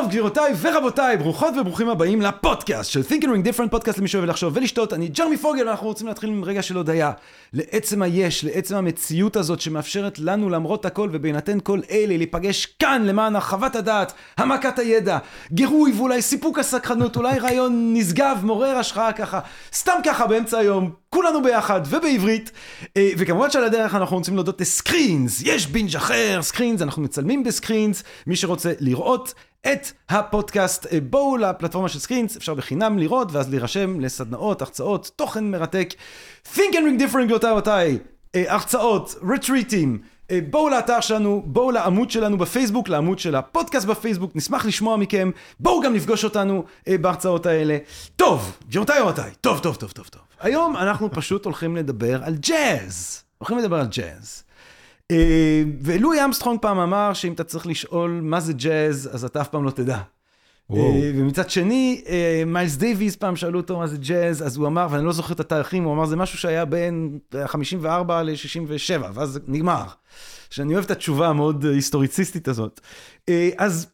טוב, גבירותיי ורבותיי, ברוכות וברוכים הבאים לפודקאסט של Think and Ring Different, פודקאסט למי שאוהב לחשוב ולשתות. אני ג'רמי פוגל, ואנחנו רוצים להתחיל עם רגע של הודיה. לעצם היש, לעצם המציאות הזאת שמאפשרת לנו למרות הכל ובהינתן כל אלה להיפגש כאן למען הרחבת הדעת, העמקת הידע, גירוי ואולי סיפוק הסקרנות, אולי רעיון נשגב, מעורר השראה ככה, סתם ככה באמצע היום, כולנו ביחד ובעברית. אה, וכמובן שעל הדרך אנחנו רוצים להודות לסקרינס, יש בינג' אחר, סקרינס, אנחנו מצלמים בסקרינס, מי שרוצה לראות את הפודקאסט, אה, בואו לפלטפורמה של סקרינס, אפשר בחינם לראות ואז להירשם לסדנאות, הרצאות, תוכן מרתק. Think and Drink Different גבירותיי אה, הרצאות, רטריטים. בואו לאתר שלנו, בואו לעמוד שלנו בפייסבוק, לעמוד של הפודקאסט בפייסבוק, נשמח לשמוע מכם, בואו גם לפגוש אותנו בהרצאות האלה. טוב, גבירותיי ורבותיי, טוב, טוב, טוב, טוב, טוב. היום אנחנו פשוט הולכים לדבר על ג'אז. הולכים לדבר על ג'אז. ולואי אמסטרונג פעם אמר שאם אתה צריך לשאול מה זה ג'אז, אז אתה אף פעם לא תדע. ומצד שני, מיילס דייוויס פעם שאלו אותו מה זה ג'אז, אז הוא אמר, ואני לא זוכר את התאריכים, הוא אמר זה משהו שהיה בין 54 ל-67, ואז נגמר. שאני אוהב את התשובה המאוד היסטוריציסטית הזאת. אז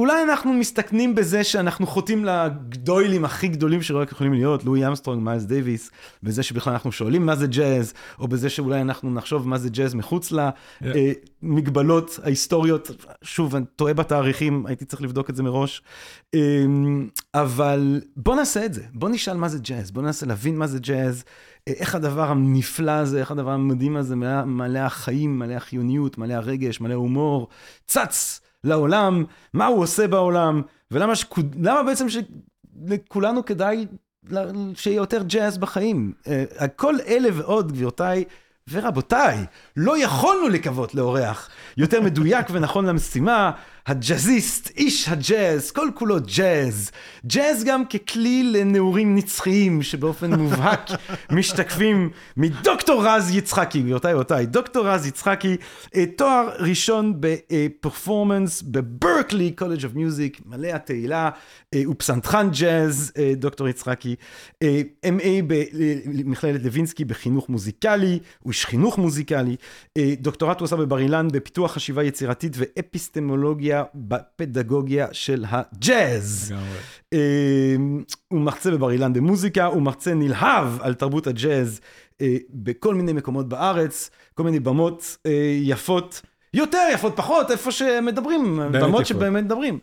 אולי אנחנו מסתכנים בזה שאנחנו חוטאים לגדולים הכי גדולים שרק יכולים להיות, לואי אמסטרונג, מיילס דייוויס, בזה שבכלל אנחנו שואלים מה זה ג'אז, או בזה שאולי אנחנו נחשוב מה זה ג'אז מחוץ למגבלות ההיסטוריות. שוב, אני טועה בתאריכים, הייתי צריך לבדוק את זה מראש. אבל בוא נעשה את זה, בוא נשאל מה זה ג'אז, בוא ננסה להבין מה זה ג'אז, איך הדבר הנפלא הזה, איך הדבר המדהים הזה, מלא החיים, מלא החיוניות, מלא הרגש, מלא הומור, צץ. לעולם, מה הוא עושה בעולם, ולמה שכו, למה בעצם שלכולנו כדאי שיהיה יותר ג'אז בחיים. כל אלה ועוד, גבירותיי ורבותיי, לא יכולנו לקוות לאורח יותר מדויק ונכון למשימה, הג'אזיסט, איש הג'אז, כל כולו ג'אז. ג'אז גם ככלי לנעורים נצחיים שבאופן מובהק משתקפים מדוקטור רז יצחקי, גבירותיי ורבותיי, דוקטור רז יצחקי, תואר ראשון ב performance ב Berklee College of Music, מלא התהילה, הוא פסנתרן ג'אז, דוקטור יצחקי, M.A. במכללת לוינסקי בחינוך מוזיקלי, הוא איש חינוך מוזיקלי, דוקטורט הוא עשה בבר אילן בפיתוח חשיבה יצירתית ואפיסטמולוגיה בפדגוגיה של הג'אז. הוא מרצה בבר אילן במוזיקה, הוא מרצה נלהב על תרבות הג'אז בכל מיני מקומות בארץ, כל מיני במות יפות. יותר יפות פחות, איפה שמדברים, במות שבאמת מדברים.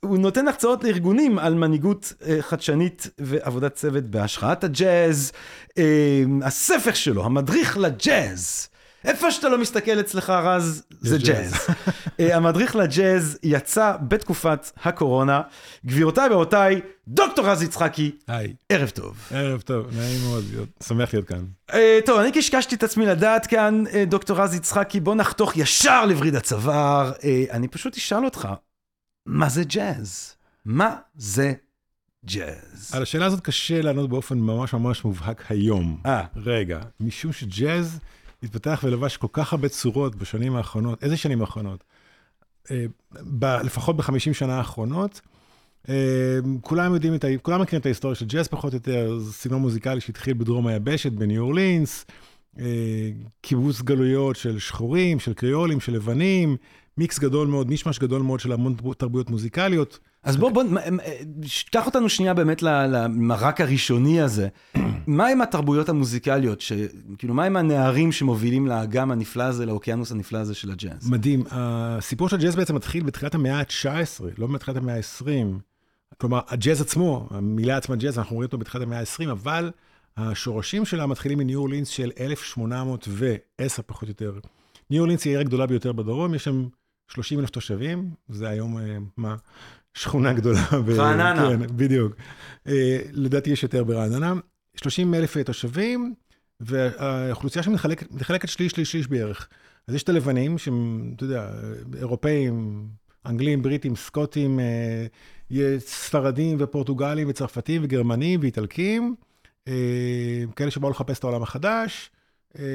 הוא נותן הרצאות לארגונים על מנהיגות חדשנית ועבודת צוות בהשחאת הג'אז. הספר שלו, המדריך לג'אז. איפה שאתה לא מסתכל אצלך רז, זה ג'אז. המדריך לג'אז יצא בתקופת הקורונה. גבירותיי ורבותיי, דוקטור רז יצחקי, היי. ערב טוב. ערב טוב, נעים מאוד, שמח להיות כאן. טוב, אני קשקשתי את עצמי לדעת כאן, דוקטור רז יצחקי, בוא נחתוך ישר לווריד הצוואר. אני פשוט אשאל אותך, מה זה ג'אז? מה זה ג'אז? על השאלה הזאת קשה לענות באופן ממש ממש מובהק היום. אה. רגע, משום שג'אז... התפתח ולבש כל כך הרבה צורות בשנים האחרונות, איזה שנים האחרונות? ב, לפחות בחמישים שנה האחרונות. כולם יודעים את ה... כולם מכירים את ההיסטוריה של ג'אז פחות או יותר, סגנון מוזיקלי שהתחיל בדרום היבשת, בניו אורלינס, קיבוץ גלויות של שחורים, של קריולים, של לבנים, מיקס גדול מאוד, מישמש גדול מאוד של המון תרבויות מוזיקליות. אז בוא, בוא, קח אותנו שנייה באמת למרק הראשוני הזה. מה עם התרבויות המוזיקליות, כאילו, מה עם הנערים שמובילים לאגם הנפלא הזה, לאוקיינוס הנפלא הזה של הג'אז? מדהים, הסיפור של הג'אז בעצם מתחיל בתחילת המאה ה-19, לא בתחילת המאה ה-20. כלומר, הג'אז עצמו, המילה עצמה ג'אז, אנחנו רואים אותו בתחילת המאה ה-20, אבל השורשים שלה מתחילים מניו אורלינס של 1810 פחות או יותר. ניו אורלינס היא העיר הגדולה ביותר בדרום, יש שם 30 אלף תושבים, זה היום, מה? שכונה גדולה. רעננה. כן, בדיוק. לדעתי יש יותר ברעננה. 30 אלף תושבים, והאוכלוסייה שם מתחלקת שליש, שליש, שליש בערך. אז יש את הלבנים, שהם, אתה יודע, אירופאים, אנגלים, בריטים, סקוטים, ספרדים ופורטוגלים וצרפתים וגרמנים ואיטלקים, כאלה שבאו לחפש את העולם החדש,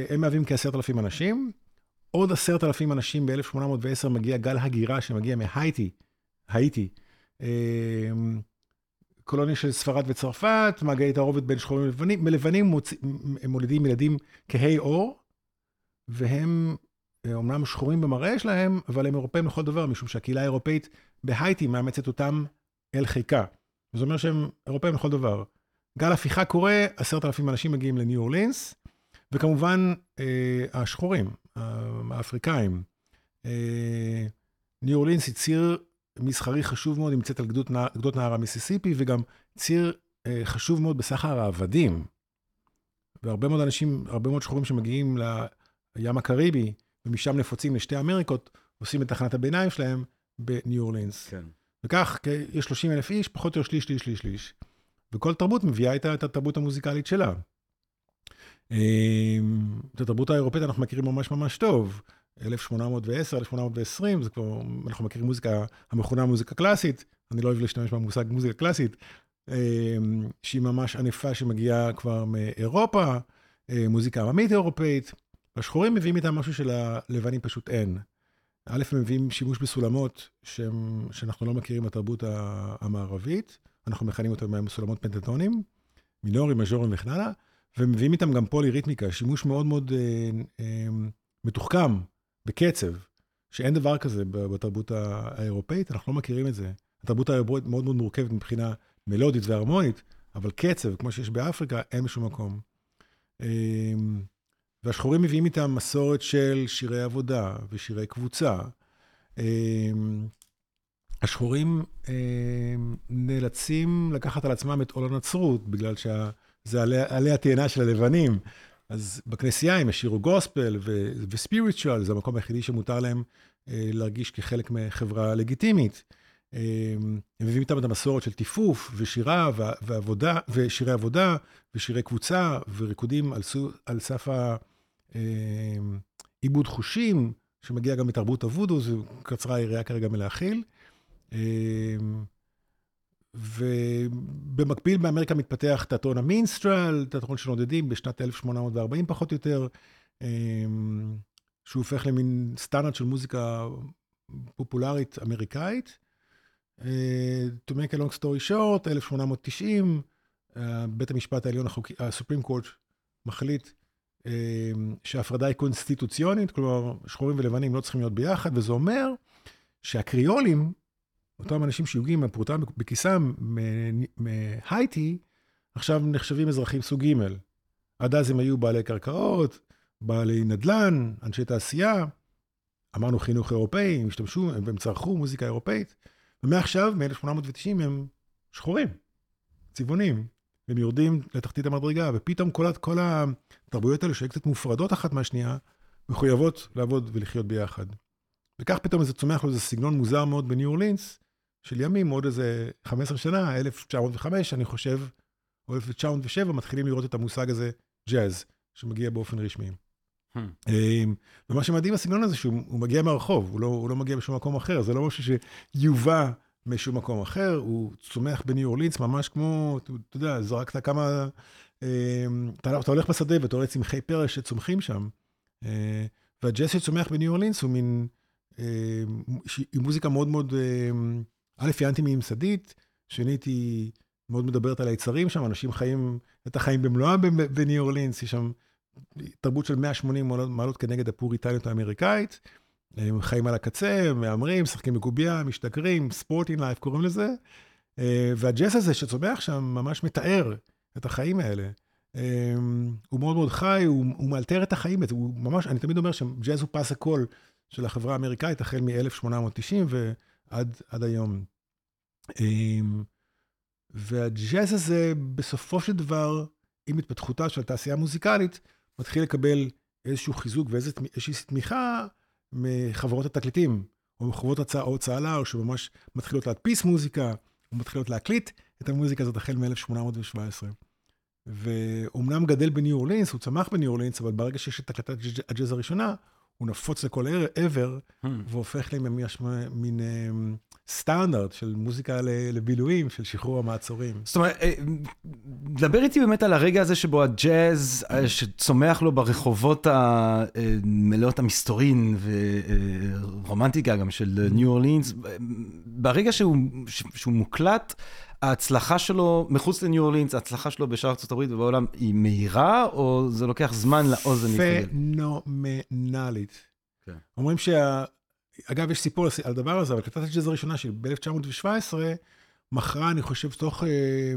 הם מהווים כעשרת אלפים אנשים. עוד עשרת אלפים אנשים ב-1810 מגיע גל הגירה שמגיע מהייטי, הייטי, קולוניה של ספרד וצרפת, מעגלי תערובת בין שחורים ללבנים. מלבנים מוצ... הם מולדים ילדים כהי עור, והם אומנם שחורים במראה שלהם, אבל הם אירופאים לכל דבר, משום שהקהילה האירופאית בהייטי מאמצת אותם אל חיקה. זה אומר שהם אירופאים לכל דבר. גל הפיכה קורה, עשרת אלפים אנשים מגיעים לניו אורלינס, וכמובן אה, השחורים, האפריקאים. אה, ניו אורלינס היא ציר מסחרי חשוב מאוד, נמצאת על גדות, גדות נהר המיסיסיפי, וגם ציר אה, חשוב מאוד בסחר העבדים. והרבה מאוד אנשים, הרבה מאוד שחורים שמגיעים לים הקריבי, ומשם נפוצים לשתי אמריקות, עושים את תחנת הביניים שלהם בניו אורלינס. כן. וכך, יש 30 אלף איש, פחות או שליש, שליש, שליש, שליש. וכל תרבות מביאה איתה את התרבות המוזיקלית שלה. אמ, את התרבות האירופאית אנחנו מכירים ממש ממש טוב. 1810, 1820, זה כבר, אנחנו מכירים מוזיקה המכונה מוזיקה קלאסית, אני לא אוהב להשתמש במושג מוזיקה קלאסית, אמ, שהיא ממש ענפה שמגיעה כבר מאירופה, אה, מוזיקה עממית אירופאית. השחורים מביאים איתם משהו שללבנים פשוט אין. א', הם מביאים שימוש בסולמות שהם, שאנחנו לא מכירים בתרבות המערבית, אנחנו מכנים אותם סולמות פנטטונים, מינורים, מז'ורים וכן הלאה, ומביאים איתם גם פוליריתמיקה, שימוש מאוד מאוד אה, אה, מתוחכם בקצב, שאין דבר כזה בתרבות האירופאית, אנחנו לא מכירים את זה. התרבות האירופאית מאוד מאוד מורכבת מבחינה מלודית והרמונית, אבל קצב, כמו שיש באפריקה, אין בשום מקום. אה, והשחורים מביאים איתם מסורת של שירי עבודה ושירי קבוצה. אמ, השחורים אמ, נאלצים לקחת על עצמם את עול הנצרות, בגלל שזה עלי התאנה של הלבנים. אז בכנסייה הם ישירו גוספל וספיריטואל, זה המקום היחידי שמותר להם אה, להרגיש כחלק מחברה לגיטימית. אמ, הם מביאים איתם את המסורת של טיפוף ושירה ועבודה, ושירי עבודה ושירי קבוצה וריקודים על, סו, על סף העיבוד אמ, חושים, שמגיע גם מתרבות הוודו, זו קצרה היריעה כרגע מלהכיל. אמ, ובמקביל באמריקה מתפתח תיאטרון המינסטרל, תיאטרון של נודדים בשנת 1840 פחות או יותר, שהוא הופך למין סטנדרט של מוזיקה פופולרית אמריקאית. אה, to make a long story short, 1890, אה, בית המשפט העליון, הסופרים קורט, מחליט אה, שההפרדה היא קונסטיטוציונית, כלומר, שחורים ולבנים לא צריכים להיות ביחד, וזה אומר שהקריולים, אותם אנשים שיוגעים עם הפרוטה בכיסם מהייטי, עכשיו נחשבים אזרחים סוג ג'. עד אז הם היו בעלי קרקעות, בעלי נדל"ן, אנשי תעשייה, אמרנו חינוך אירופאי, הם השתמשו, הם צרכו מוזיקה אירופאית. ומעכשיו, מ-1890, הם שחורים, צבעונים, והם יורדים לתחתית המדרגה, ופתאום כל, כל התרבויות האלה שהיו קצת מופרדות אחת מהשנייה, מחויבות לעבוד ולחיות ביחד. וכך פתאום זה צומח לו איזה סגנון מוזר מאוד בניו אורלינס, של ימים, עוד איזה 15 שנה, 1905, אני חושב, או 1907, מתחילים לראות את המושג הזה, ג'אז, שמגיע באופן רשמי. Hmm. אמ, ומה שמדהים בסגנון הזה, שהוא מגיע מהרחוב, הוא לא, הוא לא מגיע בשום מקום אחר, זה לא משהו שיובא משום מקום אחר, הוא צומח בניו אורלינס, ממש כמו, אתה יודע, זרקת כמה, אמ, אתה, אתה הולך בשדה ואתה רואה צמחי פרש שצומחים שם. אה, והג'אז שצומח בניו אורלינס הוא מין, אמ, היא מוזיקה מאוד מאוד, א', היא אנטי-ממסדית, שנית, היא מאוד מדברת על היצרים שם, אנשים חיים את החיים במלואם בניו אורלינס, יש שם תרבות של 180 מעלות, כנגד הפוריטניות האמריקאית. הם חיים על הקצה, מהמרים, משחקים בקובייה, משתכרים, ספורטינג לייף קוראים לזה. אה, והג'אז הזה שצומח שם ממש מתאר את החיים האלה. אה, הוא מאוד מאוד חי, הוא, הוא מאלתר את החיים, הוא ממש, אני תמיד אומר שג'אז הוא פס הקול של החברה האמריקאית החל מ-1890 ועד היום. אה, והג'אז הזה, בסופו של דבר, עם התפתחותה של התעשייה המוזיקלית, מתחיל לקבל איזשהו חיזוק ואיזושהי תמיכה מחברות התקליטים, או מחברות ההוצאה לאור, שממש מתחילות להדפיס מוזיקה, או מתחילות להקליט את המוזיקה הזאת החל מ-1817. ואומנם גדל בניו אורלינס, הוא צמח בניו אורלינס, אבל ברגע שיש את הקלטת הג'אז הראשונה, הוא נפוץ לכל עבר, hmm. והופך לממש מין אמ, סטנדרט של מוזיקה לבילויים, של שחרור המעצורים. זאת אומרת, אה, דבר איתי באמת על הרגע הזה שבו הג'אז, אה, שצומח לו ברחובות המלאות המסתורין ורומנטיקה גם של ניו אורלינס, ברגע שהוא, שהוא מוקלט, ההצלחה שלו מחוץ לניו אורלינס, ההצלחה שלו בשאר ארצות הברית ובעולם, היא מהירה, או זה לוקח זמן לאוזן להתקבל? פנומנלית. כן. אומרים שה... אגב, יש סיפור על הדבר הזה, אבל הקלטת הג'אז הראשונה של ב-1917, מכרה, אני חושב, תוך אה,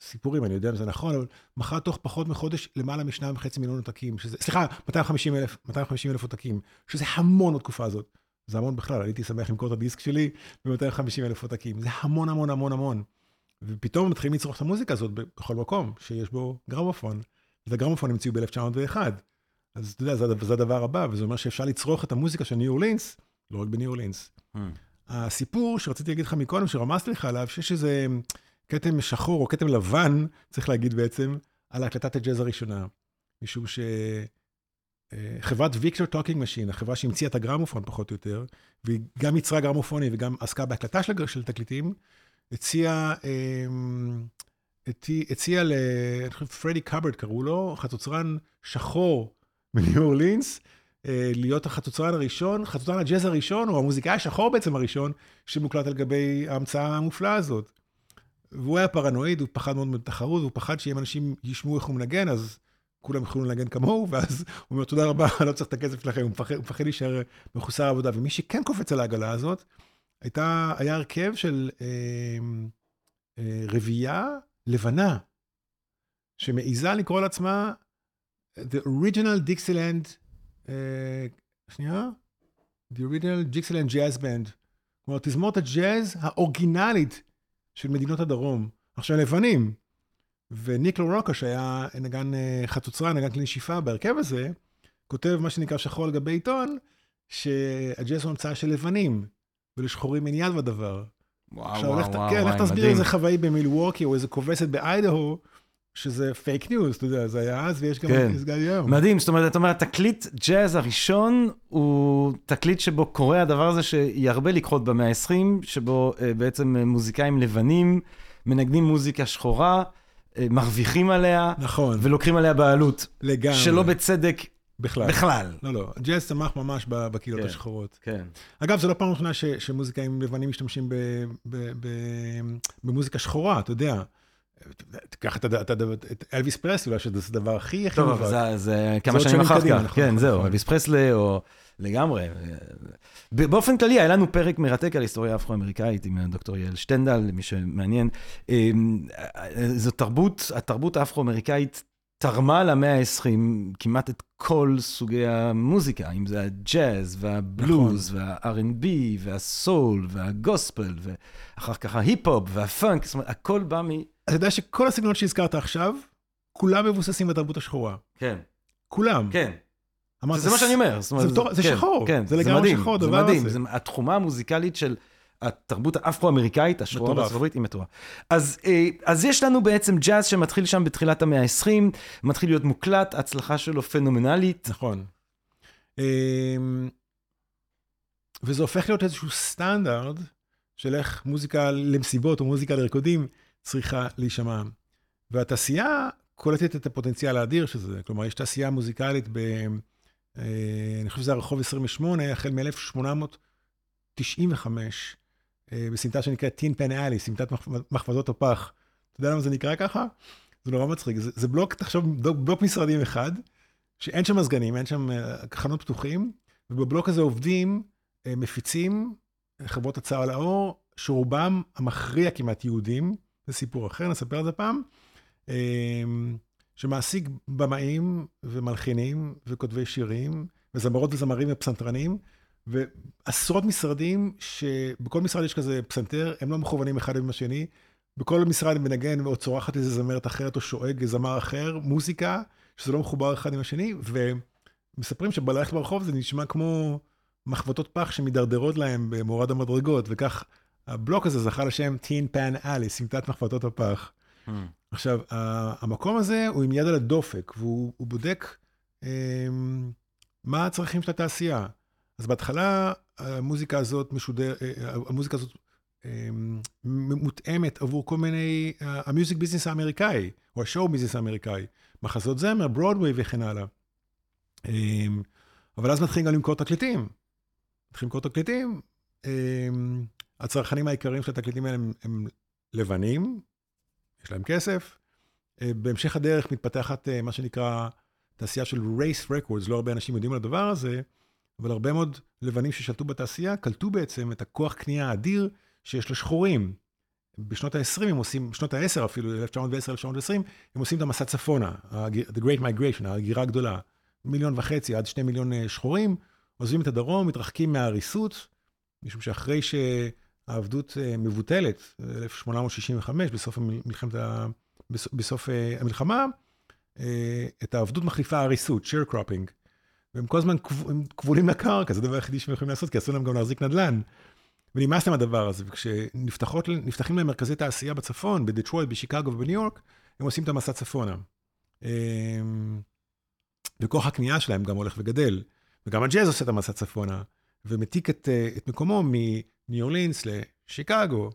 סיפורים, אני יודע אם זה נכון, אבל מכרה תוך פחות מחודש למעלה משניים וחצי מיליון עותקים, שזה, סליחה, 250 אלף, 250 אלף עותקים, שזה המון בתקופה הזאת. זה המון בכלל, הייתי שמח למכור את הדיסק שלי ב-250 אלף עותקים. זה המון המון המון המון. ופתאום מתחילים לצרוך את המוזיקה הזאת בכל מקום שיש בו גרמופון. את הגרמופון המציאו ב-1901. אז אתה יודע, זה, זה הדבר הבא, וזה אומר שאפשר לצרוך את המוזיקה של ניו אורלינס, לא רק בניו אורלינס. Hmm. הסיפור שרציתי להגיד לך מקודם, שרמזתי לך עליו, שיש איזה כתם שחור או כתם לבן, צריך להגיד בעצם, על הקלטת הג'אז הראשונה. משום שחברת Victor Talking Machine, החברה שהמציאה את הגרמופון פחות או יותר, והיא גם ייצרה גרמופונים וגם עסקה בהקלטה של, של תקליטים, הציעה, הציע ל... אני חושב פרדי קפארד קראו לו, חצוצרן שחור מניו אורלינס, אה, להיות החצוצרן הראשון, חצוצרן הג'אז הראשון, או המוזיקאי השחור בעצם הראשון, שמוקלט על גבי ההמצאה המופלאה הזאת. והוא היה פרנואיד, הוא פחד מאוד מתחרות, הוא פחד שאם אנשים ישמעו איך הוא מנגן, אז כולם יוכלו לנגן כמוהו, ואז הוא אומר, תודה רבה, לא צריך את הכסף שלכם, הוא מפחד להישאר מחוסר עבודה. ומי שכן קופץ על העגלה הזאת, הייתה, היה הרכב של אה, אה, רבייה לבנה, שמעיזה לקרוא לעצמה The Original Dixieland, אה, שנייה, The Original Dixieland Jazz Band. כלומר, תזמורת הג'אז האורגינלית של מדינות הדרום. עכשיו, לבנים. וניק לה רוקה, שהיה נגן אה, חצוצרן, נגן כלי נשיפה בהרכב הזה, כותב מה שנקרא שחור על גבי עיתון, שהג'אז הוא המצאה של לבנים. ולשחורים אין יד בדבר. וואו, עכשיו, וואו, לך, וואו, כן, לך וואי, תסביר. איזה חוואי במילווקי, או איזה כובסת באיידהו, שזה fake news, אתה יודע, זה היה אז, ויש גם כן. גם היום. מדהים, זאת אומרת, אתה אומר, התקליט ג'אז הראשון הוא תקליט שבו קורה הדבר הזה שירבה לקרות במאה ה-20, שבו uh, בעצם uh, מוזיקאים לבנים מנגנים מוזיקה שחורה, uh, מרוויחים עליה, נכון, ולוקחים עליה בעלות, לגמרי. שלא בצדק בכלל. בכלל. לא, לא, ג'אז צמח ממש בקהילות כן. השחורות. כן. אגב, זו לא פעם ראשונה ש- שמוזיקאים לבנים משתמשים ב- ב- ב- במוזיקה שחורה, אתה יודע. תיקח את הד- את הד- את אלוויס פרסלי, אולי שזה הדבר הכי הכי טוב. אבל זה, זה כמה שנים אחר כך. נכון, כן, נכון, זהו, נכון. אלוויס פרסלי, או לגמרי. באופן כללי, היה לנו פרק מרתק על היסטוריה אפרו-אמריקאית עם דוקטור יעל שטנדל, למי שמעניין. אמ, זו תרבות, התרבות האפרו-אמריקאית תרמה למאה ה-20 כמעט את כל סוגי המוזיקה, אם זה הג'אז והבלוז נכון. וה-R&B והסול והגוספל, ואחר כך ההיפ-הופ והפאנק, זאת אומרת, הכל בא מ... אתה יודע שכל הסגנונות שהזכרת עכשיו, כולם מבוססים בתרבות השחורה. כן, כולם. כן. אמרת, זה מה שאני אומר. זאת אומרת, זה מטורף, זה כן, שחור. כן, זה לגמרי מדהים, שחור, זה הדבר מדהים. הזה. זה התחומה המוזיקלית של התרבות האפרו-אמריקאית, השחורה הברית, היא מטורף. אז, אה, אז יש לנו בעצם ג'אז שמתחיל שם בתחילת המאה ה-20, מתחיל להיות מוקלט, ההצלחה שלו פנומנלית. נכון. אמ, וזה הופך להיות איזשהו סטנדרט של איך מוזיקה למסיבות או מוזיקה לרקודים צריכה להישמע. והתעשייה קולטת את הפוטנציאל האדיר של זה. כלומר, יש תעשייה מוזיקלית ב... אה, אני חושב שזה הרחוב 28, החל מ-1895, בסמטה שנקראת טין פן אלי, סמטת מח- מחמדות הפח. אתה יודע למה זה נקרא ככה? זה נורא מצחיק. זה, זה בלוק, תחשוב, בלוק, בלוק משרדים אחד, שאין שם מזגנים, אין שם אה, חנות פתוחים, ובבלוק הזה עובדים אה, מפיצים, אה, חברות הצעה לאור, שרובם המכריע כמעט יהודים, זה סיפור אחר, נספר על זה פעם, אה, שמעסיק במאים ומלחינים וכותבי שירים, וזמרות וזמרים ופסנתרנים, ועשרות משרדים שבכל משרד יש כזה פסנתר, הם לא מכוונים אחד עם השני, בכל משרד מנגן או צורחת איזה זמרת אחרת או שואג זמר אחר, מוזיקה, שזה לא מחובר אחד עם השני, ומספרים שבלכת ברחוב זה נשמע כמו מחבטות פח שמידרדרות להם במורד המדרגות, וכך הבלוק הזה זכה לשם טין פן אלי, סמטת מחבטות הפח. עכשיו, ה- המקום הזה הוא עם יד על הדופק, והוא הוא בודק אה, מה הצרכים של התעשייה. אז בהתחלה המוזיקה הזאת משודר, אה, המוזיקה הזאת אה, מותאמת עבור כל מיני, אה, המיוזיק ביזנס האמריקאי, או השואו ביזנס האמריקאי, מחזות זמר, ברודווי וכן הלאה. אה, אבל אז מתחילים גם למכור תקליטים. מתחילים למכור תקליטים, אה, הצרכנים העיקריים של התקליטים האלה הם, הם לבנים, יש להם כסף. אה, בהמשך הדרך מתפתחת מה שנקרא תעשייה של race records, לא הרבה אנשים יודעים על הדבר הזה, אבל הרבה מאוד לבנים ששלטו בתעשייה קלטו בעצם את הכוח קנייה האדיר שיש לשחורים. בשנות ה-20 הם עושים, בשנות ה-10 אפילו, 1910-1920, הם עושים את המסע צפונה, The Great Migration, ההגירה הגדולה. מיליון וחצי עד שני מיליון אה, שחורים, עוזבים את הדרום, מתרחקים מהעריסות, משום שאחרי שהעבדות אה, מבוטלת, 1865, בסוף, המלחמת ה... בסוף אה, המלחמה, את העבדות מחליפה העריסות, share cropping. והם כל הזמן כבולים לקרקע, זה הדבר היחידי שהם יכולים לעשות, כי אסור להם גם להחזיק נדל"ן. ונמאס להם הדבר הזה, וכשנפתחים להם מרכזי תעשייה בצפון, בדטרויט, בשיקגו ובניו יורק, הם עושים את המסע צפונה. אמ, וכוח הקנייה שלהם גם הולך וגדל. וגם הג'אז עושה את המסע צפונה, ומתיק את, את מקומו מניו אורלינס לשיקגו.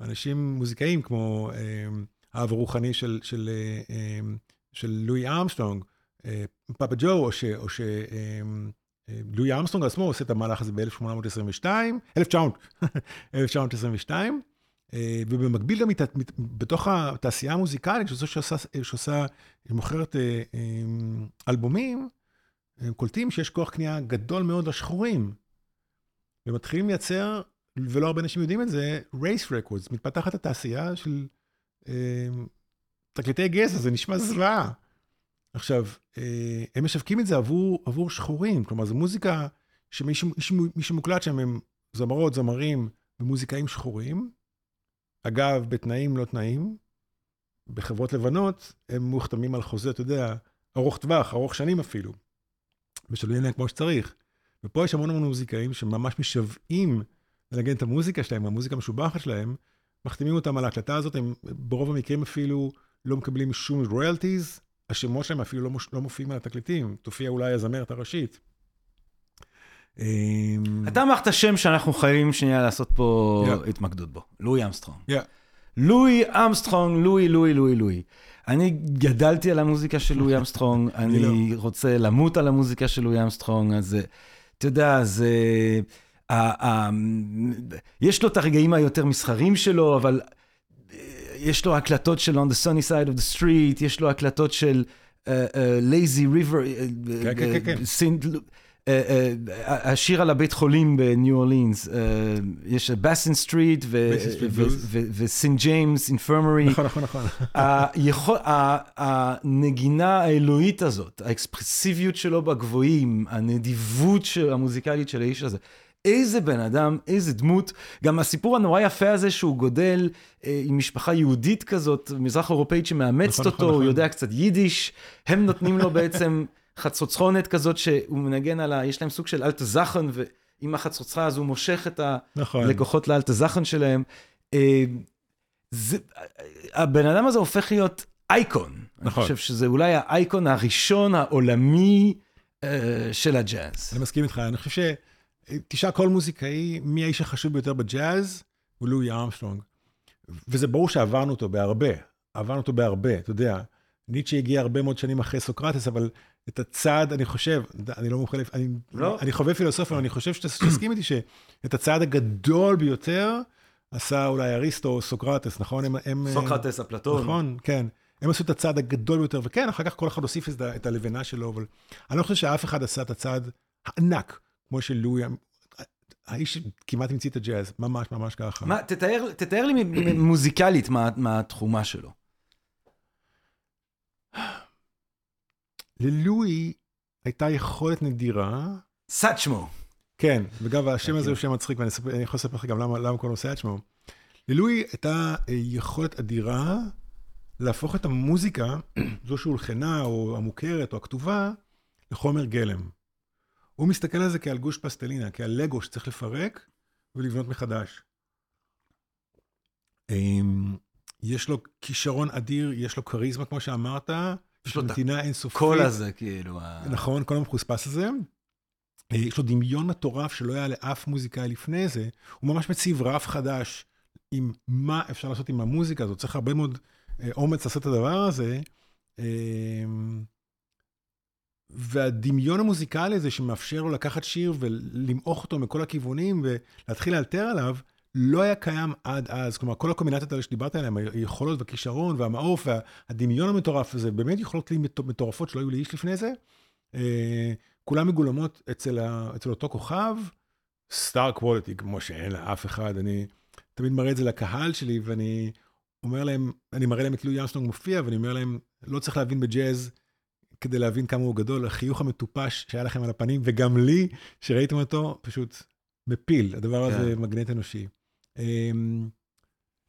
אנשים מוזיקאים כמו אמ, האב הרוחני של, של, אמ, של לואי ארמסטרונג, פאפה ג'ו, או ש... או ש לואי אמסטרונג עצמו עושה את המהלך הזה ב-1822, 1922, אה, ובמקביל גם בתוך התעשייה המוזיקלית, שזו שעושה, שעושה, שמוכרת אה, אה, אלבומים, הם קולטים שיש כוח קנייה גדול מאוד לשחורים. ומתחילים לייצר, ולא הרבה אנשים יודעים את זה, race records, מתפתחת התעשייה של תקליטי גזע, זה נשמע זוועה. עכשיו, אה, הם משווקים את זה עבור, עבור שחורים, כלומר, זו מוזיקה שמי שמוקלט שם הם זמרות, זמרים ומוזיקאים שחורים. אגב, בתנאים לא תנאים, בחברות לבנות, הם מוחתמים על חוזה, אתה יודע, ארוך טווח, ארוך שנים אפילו, ושלויים להם כמו שצריך. ופה יש המון המון מוזיקאים שממש משוועים לנגן את המוזיקה שלהם, המוזיקה המשובחת שלהם, מחתימים אותם על ההקלטה הזאת, הם ברוב המקרים אפילו לא מקבלים שום royalties, השמות שלהם אפילו לא, מוש, לא מופיעים על התקליטים, תופיע אולי הזמרת הראשית. אמ, אתה אמרת שם שאנחנו חייבים שנייה לעשות פה yeah. התמקדות בו, לואי אמסטרונג. Yeah. לואי אמסטרונג, לואי, לואי, לואי, לואי. אני גדלתי על המוזיקה של לואי אמסטרונג, אני. רוצה למות על המוזיקה של לואי אמסטרונג, אז אתה יודע, זה... יש לו את הרגעים היותר מסחרים שלו, אבל יש לו הקלטות של On the Sunny Side of the Street, יש לו הקלטות של uh, uh, Lazy River, כן, כן, כן. השיר על הבית חולים בניו אורלינס, יש Basin Street ו St. James Infirmary. נכון, נכון, נכון. הנגינה האלוהית הזאת, האקספרסיביות שלו בגבוהים, הנדיבות המוזיקלית של האיש הזה, איזה בן אדם, איזה דמות. גם הסיפור הנורא יפה הזה שהוא גודל אה, עם משפחה יהודית כזאת, מזרח אירופאית שמאמצת נכון, אותו, נכון, הוא נכון. יודע קצת יידיש, הם נותנים לו בעצם חצוצחונת כזאת שהוא מנגן על ה... יש להם סוג של אלטה זכן, ועם החצוצרה הזו הוא מושך את נכון. הלקוחות לאלטה זכן שלהם. אה, זה, הבן אדם הזה הופך להיות אייקון. נכון. אני חושב שזה אולי האייקון הראשון העולמי אה, של הג'אז. אני מסכים איתך, אני חושב ש... תשאל כל מוזיקאי, מי האיש החשוב ביותר בג'אז? הוא לואי ארמסטרונג. וזה ברור שעברנו אותו בהרבה, עברנו אותו בהרבה, אתה יודע. ניטשה הגיע הרבה מאוד שנים אחרי סוקרטס, אבל את הצעד, אני חושב, אני לא מומחה, אני, לא. אני אוהב פילוסופיה, אבל אני חושב שתסכים איתי שאת הצעד הגדול ביותר עשה אולי אריסטו או סוקרטס, נכון? הם, הם, סוקרטס, אפלטון. נכון, כן. הם עשו את הצעד הגדול ביותר, וכן, אחר כך כל אחד הוסיף את הלבנה שלו, אבל אני לא חושב שאף אחד עשה את הצעד הענק של לואי, האיש כמעט המציא את הג'אז, ממש ממש ככה. מה, תתאר, תתאר לי מוזיקלית מה, מה התחומה שלו. ללואי הייתה יכולת נדירה. סאצ'מו. כן, וגם השם הזה הוא שם מצחיק, ואני יכול לספר לך גם למה, למה קוראים לו סאצ'מו. ללואי הייתה אה, יכולת אדירה להפוך את המוזיקה, זו שהולחנה, או המוכרת, או הכתובה, לחומר גלם. הוא מסתכל על זה כעל גוש פסטלינה, כעל לגו שצריך לפרק ולבנות מחדש. אמ, יש לו כישרון אדיר, יש לו כריזמה, כמו שאמרת, יש לו נתינה אינסופית. קול הזה, כאילו. נכון, כל המחוספס הזה. אה, יש לו דמיון מטורף שלא היה לאף מוזיקאי לפני זה. הוא ממש מציב רף חדש עם מה אפשר לעשות עם המוזיקה הזאת. צריך הרבה מאוד אה, אומץ לעשות את הדבר הזה. והדמיון המוזיקלי הזה שמאפשר לו לקחת שיר ולמעוך אותו מכל הכיוונים ולהתחיל לאלתר עליו, לא היה קיים עד אז. כלומר, כל הקומבינציות האלה שדיברת עליהן, היכולות והכישרון והמעוף והדמיון המטורף הזה, באמת יכולות מטורפות שלא היו לאיש לפני זה. אה, כולן מגולמות אצל, ה, אצל אותו כוכב, סטאר קוולטי, כמו שאין לאף אחד. אני תמיד מראה את זה לקהל שלי, ואני אומר להם, אני מראה להם את לואי ארמסטרונג מופיע, ואני אומר להם, לא צריך להבין בג'אז כדי להבין כמה הוא גדול, החיוך המטופש שהיה לכם על הפנים, וגם לי, שראיתם אותו, פשוט מפיל, הדבר הזה כן. מגנט אנושי. אמ,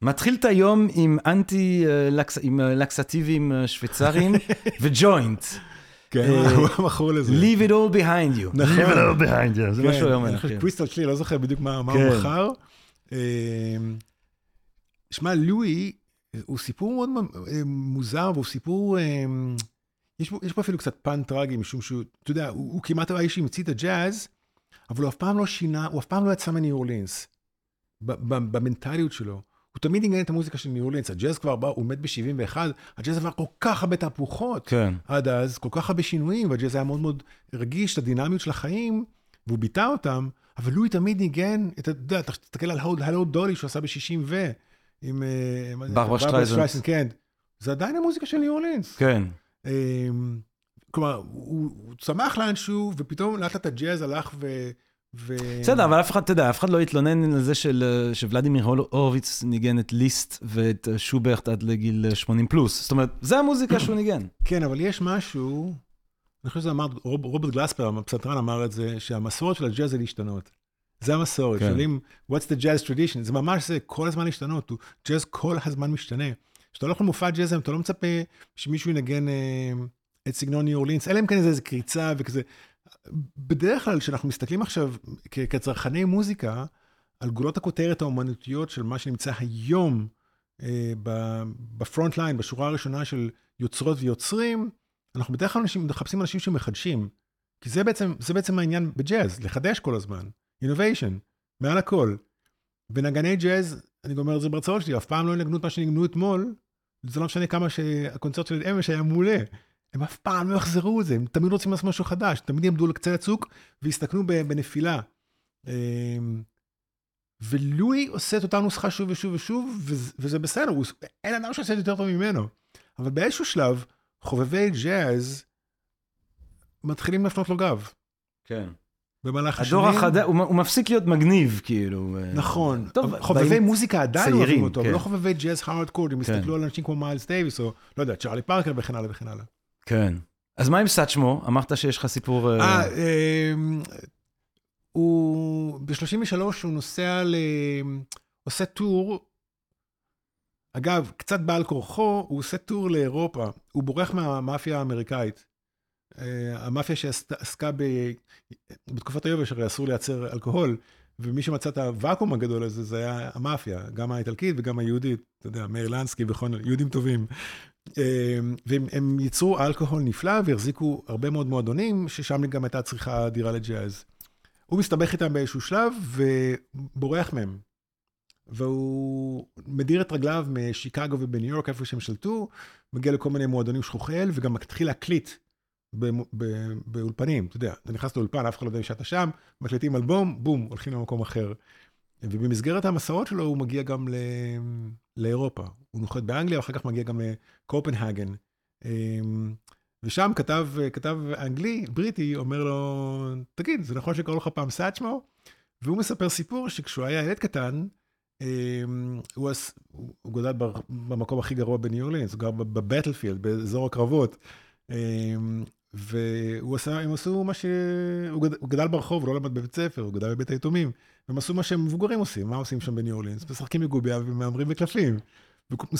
מתחיל את היום עם אנטי, אה, עם אה, לקסטיבים אה, שוויצריים וג'וינט. כן, הוא המכור לזה. Leave it all behind you. נכון. Leave it all behind you, זה מה שהוא אומר. אני חושב שקריסטל שלי, לא זוכר בדיוק מה הוא מכר. אמ, שמע, לואי הוא סיפור מאוד מוזר, והוא סיפור... יש פה, יש פה אפילו קצת פן טרגי, משום שהוא, אתה יודע, הוא, הוא כמעט האיש שהמציא את הג'אז, אבל הוא אף פעם לא שינה, הוא אף פעם לא יצא מניו אורלינס, במנטליות שלו. הוא תמיד ניגן את המוזיקה של ניו אורלינס, הג'אז כבר בא, הוא מת ב-71, הג'אז עבר כל כך הרבה תהפוכות. כן. עד אז, כל כך הרבה שינויים, והג'אז היה מאוד מאוד רגיש לדינמיות של החיים, והוא ביטא אותם, אבל לואי תמיד ניגן, אתה יודע, תסתכל על Hello, Dolly שהוא עשה ב-60 ו... עם... אה, ברברה שטרייזנד. כן. זה עדיין המוזיקה של ניו אורלינס. כן. אמ, כלומר, הוא, הוא צמח לאנשהו, ופתאום לאט לאט הג'אז הלך ו... ו... בסדר, אבל אף אחד, אתה יודע, אף אחד לא התלונן על זה של, שוולדימיר הורוביץ ניגן את ליסט ואת שוברט עד לגיל 80 פלוס. זאת אומרת, זה המוזיקה שהוא ניגן. כן, אבל יש משהו, אני חושב שזה אמר, רוב, רוברט גלספר, הפסנתרן אמר את זה, שהמסורת של הג'אז זה להשתנות. זה המסורת, כן. שואלים, what's the jazz tradition? זה ממש זה, כל הזמן להשתנות, ג'אז כל הזמן משתנה. כשאתה הולך למופע ג'אז, אתה לא מצפה שמישהו ינגן אה, את סגנון ניו אורלינס, אלא אם כן איזה קריצה וכזה. בדרך כלל, כשאנחנו מסתכלים עכשיו כצרכני מוזיקה, על גולות הכותרת האומנותיות של מה שנמצא היום אה, בפרונט ליין, בשורה הראשונה של יוצרות ויוצרים, אנחנו בדרך כלל אנשים, מחפשים אנשים שמחדשים. כי זה בעצם, זה בעצם העניין בג'אז, לחדש כל הזמן. innovation, מעל הכל. ונגני ג'אז, אני גומר את זה בהרצאות שלי, אף פעם לא ינגנו את מה שניגנו אתמול, זה לא משנה כמה שהקונצרט של אמש היה מעולה. הם אף פעם לא יחזרו את זה, הם תמיד רוצים לעשות משהו חדש, תמיד יעמדו לקצה הצוק ויסתכנו בנפילה. אמ, ולואי עושה את אותה נוסחה שוב ושוב ושוב, וזה בסדר, אין אדם שעושה את זה יותר טוב ממנו. אבל באיזשהו שלב, חובבי ג'אז מתחילים להפנות לו גב. כן. במהלך השנים. הדור החדש, הוא, הוא מפסיק להיות מגניב, כאילו. נכון. טוב, חובבי באים... מוזיקה עדיין אוהבים אותו, כן. ולא חובבי ג'אז הארדקור, הם כן. הסתכלו על אנשים כמו מיילס דייוויס, או לא יודע, צ'ארלי פארקר וכן הלאה וכן הלאה. כן. אז מה עם סאצ'מו? אמרת שיש לך סיפור... אה, אה, אה הוא, ב-33 הוא נוסע ל... עושה טור, אגב, קצת בעל כורחו, הוא עושה טור לאירופה, הוא בורח מהמאפיה האמריקאית. אה, המאפיה שעסקה ב... בתקופת היובש, הרי אסור לייצר אלכוהול, ומי שמצא את הוואקום הגדול הזה, זה היה המאפיה, גם האיטלקית וגם היהודית, אתה יודע, מאיר לנסקי וכל יהודים טובים. אה, והם ייצרו אלכוהול נפלא והחזיקו הרבה מאוד מועדונים, ששם גם הייתה צריכה אדירה לג'אז. הוא מסתבך איתם באיזשהו שלב ובורח מהם. והוא מדיר את רגליו משיקגו ובניו יורק, איפה שהם שלטו, מגיע לכל מיני מועדונים שכוחי אל, וגם מתחיל להקליט באולפנים, אתה יודע, אתה נכנס לאולפן, אף אחד לא יודע שאתה שם, מקליטים אלבום, בום, הולכים למקום אחר. ובמסגרת המסעות שלו הוא מגיע גם. לאירופה. הוא נוחת באנגליה, ואחר כך מגיע גם לקופנהגן. אמ, ושם כתב, כתב אנגלי, בריטי, אומר לו, תגיד, זה נכון שקראו לך פעם סאצ'מו? והוא מספר סיפור שכשהוא היה ילד קטן, אמ, הוא, הוא גדל במקום הכי גרוע בניו אורלינס, הוא גר בבטלפילד, באזור הקרבות. והוא עשה, הם עשו מה ש... הוא גדל, הוא גדל ברחוב, לא למד בבית ספר, הוא גדל בבית היתומים. הם עשו מה שמבוגרים עושים, מה עושים שם בניו אורלינס? משחקים מגוביה ומהמרים בקלפים.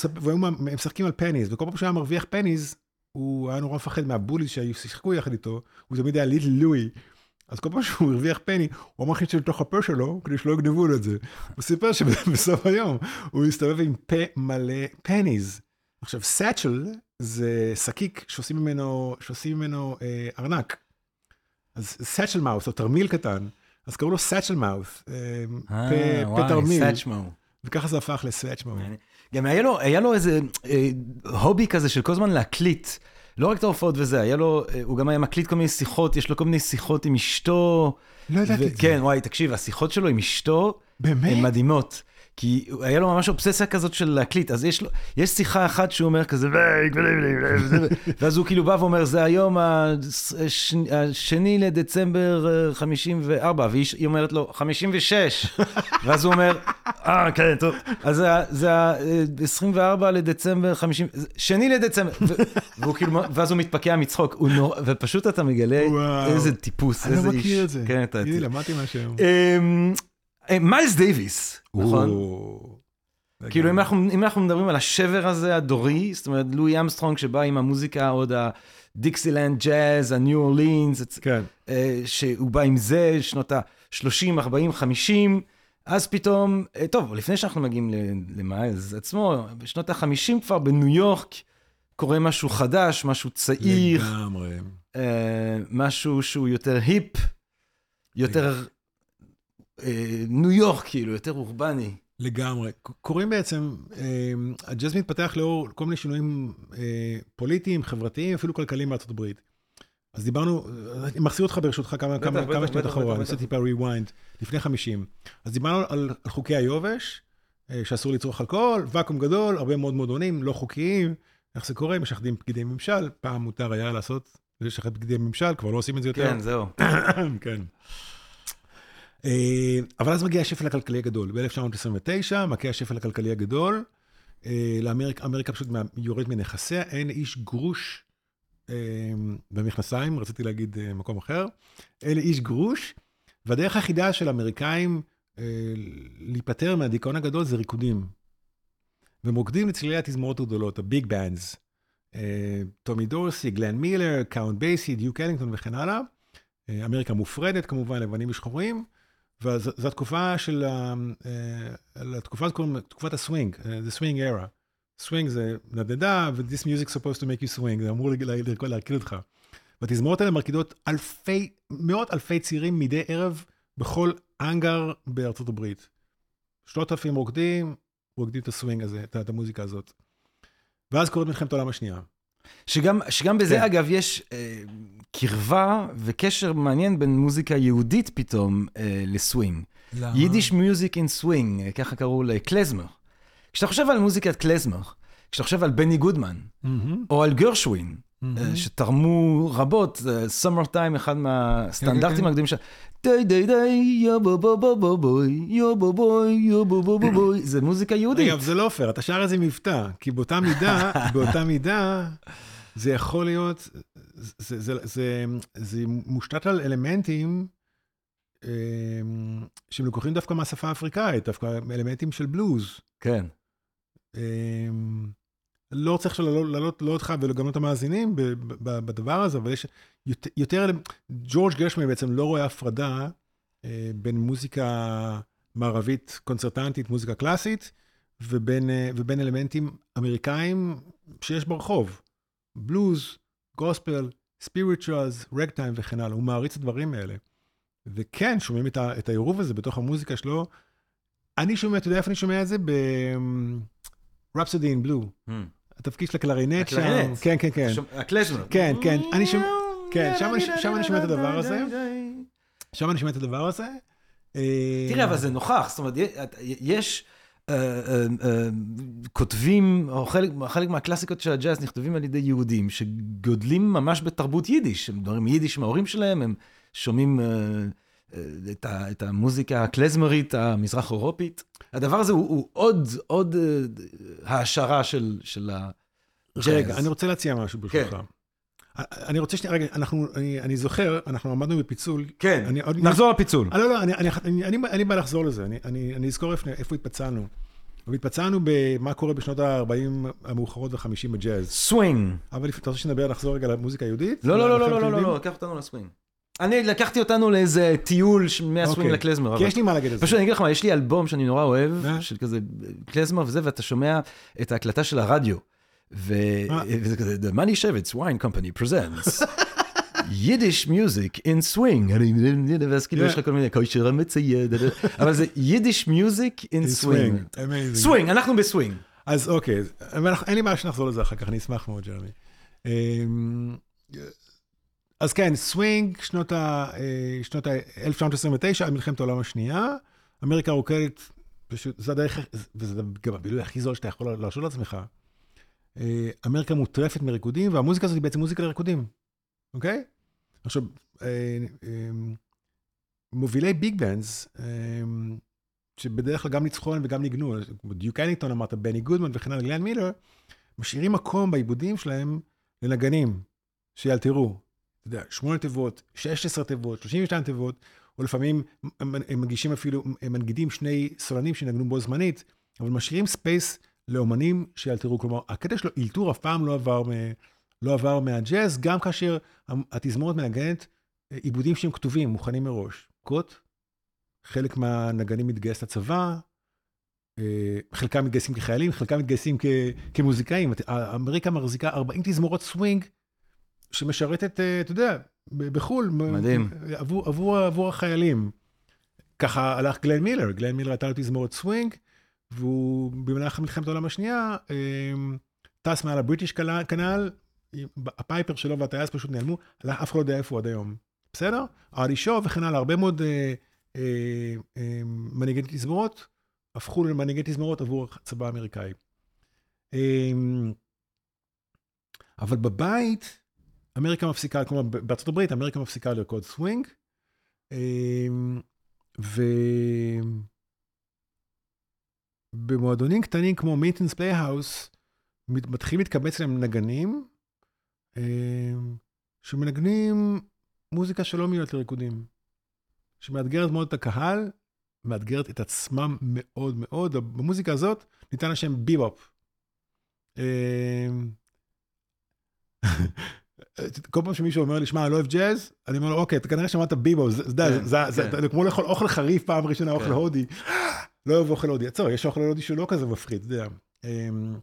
והם משחקים על פניז, וכל פעם שהוא היה מרוויח פניז, הוא היה נורא מפחד מהבוליז שהיו שיחקו יחד איתו, הוא תמיד היה ליטל לואי. אז כל פעם שהוא הרוויח פני, הוא אמר חיצי לתוך הפה שלו, כדי שלא יגנבו לו את זה. הוא סיפר שבסוף היום הוא הסתובב עם פה מלא פניז. עכשיו, סאצ'ל זה שקיק שעושים ממנו, שעושים ממנו אה, ארנק. אז סאצ'ל מאוס, או תרמיל קטן, אז קראו לו סאצ'ל מאוס, אה, אה, פה תרמיל. וככה זה הפך לסאצ'מו. גם היה לו, היה לו איזה אה, הובי כזה של כל הזמן להקליט. לא רק את ההופעות וזה, היה לו, אה, הוא גם היה מקליט כל מיני שיחות, יש לו כל מיני שיחות עם אשתו. לא ידעתי את זה. כן, וואי, תקשיב, השיחות שלו עם אשתו, באמת? הן מדהימות. כי היה לו ממש אובססיה כזאת של להקליט, אז יש לו, יש שיחה אחת שהוא אומר כזה, ואז הוא כאילו בא ואומר, זה היום הש, השני לדצמבר 54, והיא אומרת לו, 56, ואז הוא אומר, אה, כן, טוב, אז זה, זה ה-24 לדצמבר 50, שני לדצמבר, והוא כאילו, ואז הוא מתפקע מצחוק, הוא נורא, ופשוט אתה מגלה וואו. איזה טיפוס, איזה איש. אני לא מכיר את זה. כן. הנה, למדתי משהו. אה, מיילס דייוויס, נכון? כאילו אם אנחנו, אם אנחנו מדברים על השבר הזה הדורי, זאת אומרת לואי אמסטרונג שבא עם המוזיקה עוד הדיקסילנד ג'אז, הניו אורלינס, כן. שהוא בא עם זה, שנות ה-30, 40, 50, אז פתאום, אה, טוב, לפני שאנחנו מגיעים למיילס עצמו, בשנות ה-50 כבר בניו יורק קורה משהו חדש, משהו צעיר. לגמרי. משהו שהוא יותר היפ, יותר ניו יורק, כאילו, יותר אורבני. לגמרי. קוראים בעצם, אה, הג'אז מתפתח לאור כל מיני שינויים אה, פוליטיים, חברתיים, אפילו כלכליים בארצות הברית. אז דיברנו, אני מחזיר אותך ברשותך כמה, בטח, כמה, בטח, כמה שניות אחורה, אני עושה טיפה rewind, לפני 50. אז דיברנו על, על חוקי היובש, שאסור לצרוך אלכוהול, ואקום גדול, הרבה מאוד מועדונים לא חוקיים, איך זה קורה, משחדים פקידי ממשל, פעם מותר היה לעשות, לשחד פקידי ממשל, כבר לא עושים את זה יותר. כן, זהו. כן. אה, אבל אז מגיע השפל הכלכלי הגדול. ב-1929 מכה השפל הכלכלי הגדול. אה, לאמריקה, אמריקה פשוט יורד מנכסיה, אין איש גרוש אה, במכנסיים, רציתי להגיד מקום אחר, אין לאיש גרוש, והדרך היחידה של האמריקאים להיפטר מהדיכאון הגדול זה ריקודים. והם רוקדים לצלילי התזמורות הגדולות, ה big bands, טומי דורסי, גלן מילר, קאונט בייסי, דיוק אלינגטון וכן הלאה. אמריקה מופרדת כמובן, לבנים ושחורים. וזו התקופה של, התקופה הזאת קוראים תקופת הסווינג, the swing era. סווינג זה נדנדה, ו-this music supposed to make you swing, זה אמור להרקיד אותך. והתזמורות האלה מרקידות אלפי, מאות אלפי צעירים מדי ערב בכל האנגר בארצות הברית. שלושת אלפים רוקדים, רוקדים את הסווינג הזה, את המוזיקה הזאת. ואז קורית מלחמת העולם השנייה. שגם, שגם בזה, כן. אגב, יש אה, קרבה וקשר מעניין בין מוזיקה יהודית פתאום אה, לסווינג. למה? Yiddish music in swing, ככה קראו לקלזמר. כשאתה חושב על מוזיקת קלזמר, כשאתה חושב על בני גודמן, mm-hmm. או על גרשווין, mm-hmm. שתרמו רבות, Summertime, אחד מהסטנדרטים הגדולים של... די די די, יו בו בו בו בו בוי, יו בו בוי, יו בו בו בו בוי, זה מוזיקה יהודית. אגב, זה לא פייר, אתה שר איזה מבטא, כי באותה מידה, באותה מידה, זה יכול להיות, זה, זה, זה, זה מושתת על אלמנטים שהם לקוחים דווקא מהשפה האפריקאית, דווקא אלמנטים של בלוז. כן. לא רוצה עכשיו להעלות לא אותך וגם לא את המאזינים בדבר הזה, אבל יש יותר, ג'ורג' גרשמי בעצם לא רואה הפרדה אה, בין מוזיקה מערבית קונצרטנטית, מוזיקה קלאסית, ובין, אה, ובין אלמנטים אמריקאים שיש ברחוב. בלוז, גוספל, ספיריטואלס, רגטיים וכן הלאה, הוא מעריץ את הדברים האלה. וכן, שומעים את, ה, את העירוב הזה בתוך המוזיקה שלו. אני שומע, אתה יודע איפה אני שומע את זה? ב-Rhapsody in Blue. Hmm. התפקיד של הקלרינט שם. כן, כן, כן. הקלזמר. כן, כן. אני שומע, כן, שם אני שומע את הדבר הזה. שם אני שומע את הדבר הזה. תראה, אבל זה נוכח, זאת אומרת, יש... אה, אה, אה, כותבים, או חלק, חלק מהקלאסיקות של הג'אז נכתבים על ידי יהודים, שגודלים ממש בתרבות יידיש, הם מדברים יידיש מההורים שלהם, הם שומעים את, ה, את המוזיקה הקלזמרית המזרח אירופית. הדבר הזה הוא, הוא עוד, עוד העשרה של, של הג'אז. רגע, אני רוצה להציע משהו ברשותך. כן. אני רוצה שנייה, רגע, אנחנו, אני, אני זוכר, אנחנו עמדנו בפיצול. כן, אני, עוד, נחזור לפיצול. לא, לא, אני, אני, אני, אני, אני בא לחזור לזה, אני, אני, אני אזכור איפה, איפה התפצלנו. והתפצלנו במה קורה בשנות ה-40 המאוחרות וה-50 בג'אז. סווינג. אבל אתה רוצה שנדבר, נחזור רגע למוזיקה היהודית? לא, לא, לא, לא, לא, לא, לא, לקח אותנו לסווינג. אני לקחתי אותנו לאיזה טיול מהסווינג לקלזמר. כי יש לי מה להגיד על זה. פשוט אני אגיד לך מה, יש לי אלבום שאני נורא אוהב, של כזה קלזמר וזה, ואתה שומע את ההקלטה של הרדיו. וזה כזה, The Manischewitz Wine Company presents. Yiddish music in swing, ואז כאילו יש לך כל מיני כושר המצייד, אבל זה Yiddish music in swing. סווינג, אנחנו בסווינג. אז אוקיי, אין לי בעיה שנחזור לזה אחר כך, אני אשמח מאוד, ג'רמי. אז כן, סווינג, שנות ה-1929, מלחמת העולם השנייה, אמריקה רוקדת פשוט, זה הדרך, וזה גם הבילוי הכי זול שאתה יכול להרשות לעצמך. אה, אמריקה מוטרפת מריקודים, והמוזיקה הזאת היא בעצם מוזיקה לריקודים, אוקיי? עכשיו, אה, אה, מובילי big bands, שבדרך כלל גם ניצחו עליהם וגם ניגנו, דיוק אלינגטון אמרת, בני גודמן וכן הלאה, גלן מילר, משאירים מקום בעיבודים שלהם לנגנים, שיאלתרו. אתה יודע, שמונה תיבות, 16 תיבות, 32 תיבות, או לפעמים הם מגישים אפילו, הם מנגידים שני סולנים שנגנו בו זמנית, אבל משאירים space לאומנים שיאלתרו. כלומר, הקטע שלו, אילתור אף פעם לא עבר, מ, לא עבר מהג'אז, גם כאשר התזמורת מנגנת אה, עיבודים שהם כתובים, מוכנים מראש. cut, חלק מהנגנים מתגייס לצבא, אה, חלקם מתגייסים כחיילים, חלקם מתגייסים כ, כמוזיקאים. אמריקה מחזיקה 40 תזמורות סווינג, שמשרתת, אה, אתה יודע, בחו"ל. מדהים. עבור, עבור, עבור החיילים. ככה הלך גלן מילר, גלן מילר הייתה לו תזמורת סווינג, והוא במהלך מלחמת העולם השנייה אה, טס מעל ה-British Channel, הפייפר שלו והטייס פשוט נעלמו, אף אחד לא יודע איפה הוא עד היום. בסדר? ארטי שואו וכן הלאה, הרבה מאוד אה, אה, אה, מנהיגי תזמורות הפכו למנהיגי תזמורות עבור הצבא האמריקאי. אה, אבל בבית, אמריקה מפסיקה, כלומר בארצות הברית, אמריקה מפסיקה לרקוד סווינג, אה, ובמועדונים קטנים כמו Minton's Playhouse, מתחילים להתקבץ להם נגנים, אה, שמנגנים מוזיקה שלא מיועדת לריקודים, שמאתגרת מאוד את הקהל, מאתגרת את עצמם מאוד מאוד. במוזיקה הזאת ניתן השם ביבופ. כל פעם שמישהו אומר לי, שמע, אני לא אוהב ג'אז, אני אומר לו, אוקיי, אתה כנראה שמעת ביבופ, כן, זה כן. כמו לאכול אוכל חריף פעם ראשונה, אוכל כן. הודי. לא אוהב אוכל הודי. עצור, יש אוכל הודי שהוא לא כזה מפחיד, אתה יודע. אמ,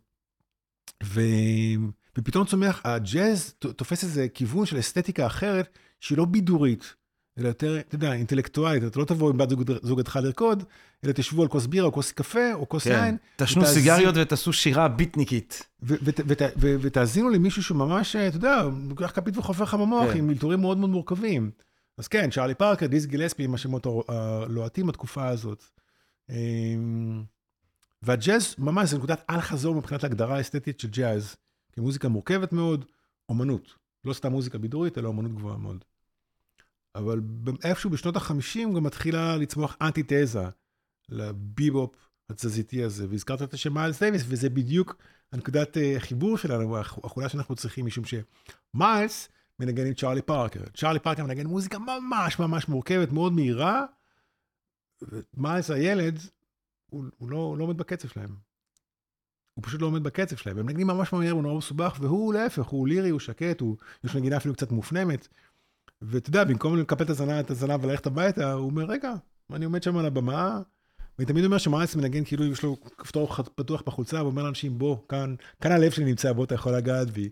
ופתאום צומח, הג'אז תופס איזה כיוון של אסתטיקה אחרת, שהיא לא בידורית, אלא יותר, אתה יודע, אינטלקטואלית, אתה לא תבוא עם בת זוגתך לרקוד, אלא תשבו על כוס בירה או כוס קפה או כוס יין. תשנו סיגריות ותעשו שירה ביטניקית. ותאזינו למישהו שממש, אתה יודע, לוקח כפית וחופר לך במוח כן. עם אלתורים מאוד מאוד מורכבים. אז כן, צ'ארלי פארקר, דיזי גילספי, הם השמות הלוהטים בתקופה הזאת. אמ, והג'אז ממש זה נקודת אל חזור מבחינת ההגדרה האסתטית של ג'אז, כמוזיקה מורכבת מאוד, אומנות. לא סתם מוזיקה בידורית, אלא אומנות גבוהה מאוד. אבל איפשהו בשנות ה-50 גם מתחילה לצמוח אנטיתזה לביבופ התזזיתי הזה, והזכרת את השם מיילס דייוויס, וזה בדיוק הנקודת אה, חיבור שלנו, החולה שאנחנו צריכים, משום שמיילס מנגן עם צ'ארלי פארקר. צ'ארלי פארקר מנגן מוזיקה ממש ממש מורכבת, מאוד מהירה, ומיילס הילד, הוא, הוא לא, לא עומד בקצב שלהם. הוא פשוט לא עומד בקצב שלהם. הם מנגנים ממש מהר, הוא נורא מסובך, והוא להפך, הוא לירי, הוא שקט, הוא, יש נגינה אפילו קצת מופנמת. ואתה יודע, במקום לקפל את הזנב, את הזנב וללכת הביתה, הוא אומר, רגע, אני עומד שם על הבמה, ואני תמיד אומר שמאייס מנגן כאילו יש לו כפתור פתוח בחולצה, ואומר לאנשים, בוא, כאן, כאן הלב שלי נמצא, בוא, אתה יכול לגעת בי.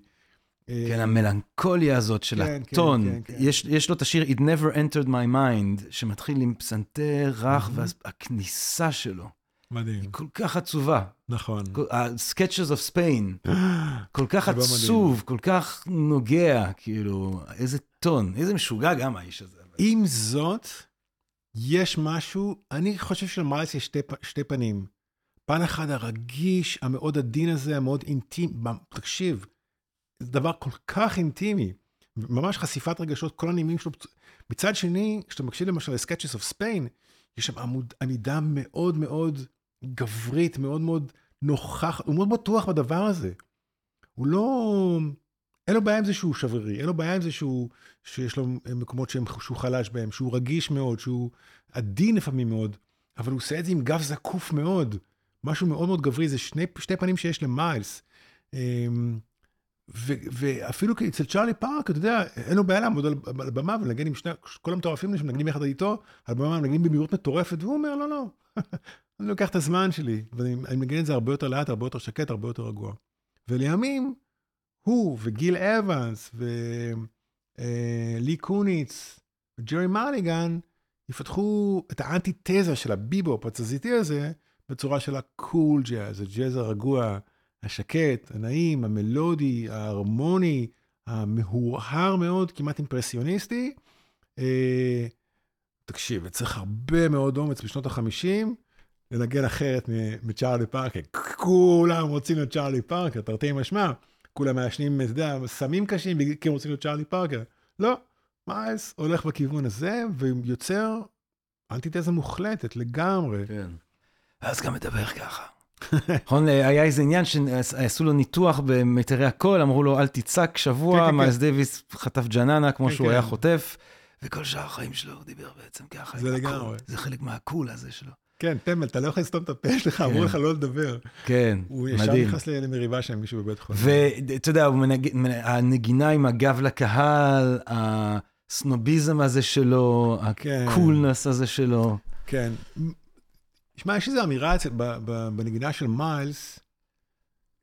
כן, המלנכוליה הזאת של כן, כן הטון. כן, כן, כן. יש, יש לו את השיר It Never Entered My Mind, שמתחיל עם פסנתר רך, mm-hmm. והכניסה שלו. מדהים. היא כל כך עצובה. נכון. ה-Sketches of Spain, כל כך עצוב, כל כך נוגע, כאילו, איזה טון, איזה משוגע גם האיש הזה. עם זאת, יש משהו, אני חושב שלמיילס יש שתי, שתי פנים. פן אחד הרגיש, המאוד עדין הזה, המאוד אינטימי, תקשיב, זה דבר כל כך אינטימי, ממש חשיפת רגשות, כל הנימים שלו. מצד שני, כשאתה מקשיב למשל ל-Sketches of Spain, יש שם עמוד, עמידה מאוד מאוד גברית, מאוד מאוד נוכח, הוא מאוד בטוח בדבר הזה. הוא לא... אין לו בעיה עם זה שהוא שברירי, אין לו בעיה עם זה שהוא, שיש לו מקומות שהם, שהוא חלש בהם, שהוא רגיש מאוד, שהוא עדין לפעמים מאוד, אבל הוא עושה את זה עם גב זקוף מאוד. משהו מאוד מאוד גברי, זה שני, שתי פנים שיש למיילס. אמ, ו, ואפילו אצל צ'ארלי פארק, אתה יודע, אין לו בעיה לעמוד על, על הבמה ולנגן עם שני, כל המטורפים שמנגנים יחד איתו, על הבמה מנגנים במהירות מטורפת, והוא אומר, לא, לא, אני לוקח את הזמן שלי, ואני מנגן את זה הרבה יותר לאט, הרבה יותר שקט, הרבה יותר רגוע. ולימים, הוא וגיל אבנס ולי אה, קוניץ וג'רי מרליגן יפתחו את האנטיתזה של הביבופ התזזיתי הזה בצורה של הקול ג'אז, הג'אז הרגוע, השקט, הנעים, המלודי, ההרמוני, המהורהר מאוד, כמעט אימפרסיוניסטי. אה, תקשיב, צריך הרבה מאוד אומץ בשנות ה-50 לנגן אחרת מ- מצ'ארלי פארקר. כולם רוצים להיות צ'ארלי פארקר, תרתי משמע. כולם מעשנים, אתה יודע, סמים קשים כי הם רוצים להיות צ'ארלי פארקר. לא, מיילס הולך בכיוון הזה ויוצר אנטיתזה מוחלטת לגמרי. כן. ואז גם מדבר ככה. נכון, היה איזה עניין שעשו לו ניתוח במיתרי הקול, אמרו לו, אל תצעק כן, שבוע, כן, מיילס כן. דייוויס חטף ג'ננה כמו כן, שהוא כן. היה חוטף, וכל שאר החיים שלו הוא דיבר בעצם ככה. זה. לגמרי. זה חלק מהקול הזה שלו. כן, טמבל, אתה לא יכול לסתום את הפה שלך, כן. אמרו לך לא לדבר. כן, הוא ישר מדהים. נכנס למריבה שם מישהו בבית חולים. ואתה יודע, מנג... הנגינה עם הגב לקהל, הסנוביזם הזה שלו, כן. הקולנס הזה שלו. כן. שמע, יש איזו אמירה בנגינה של מיילס,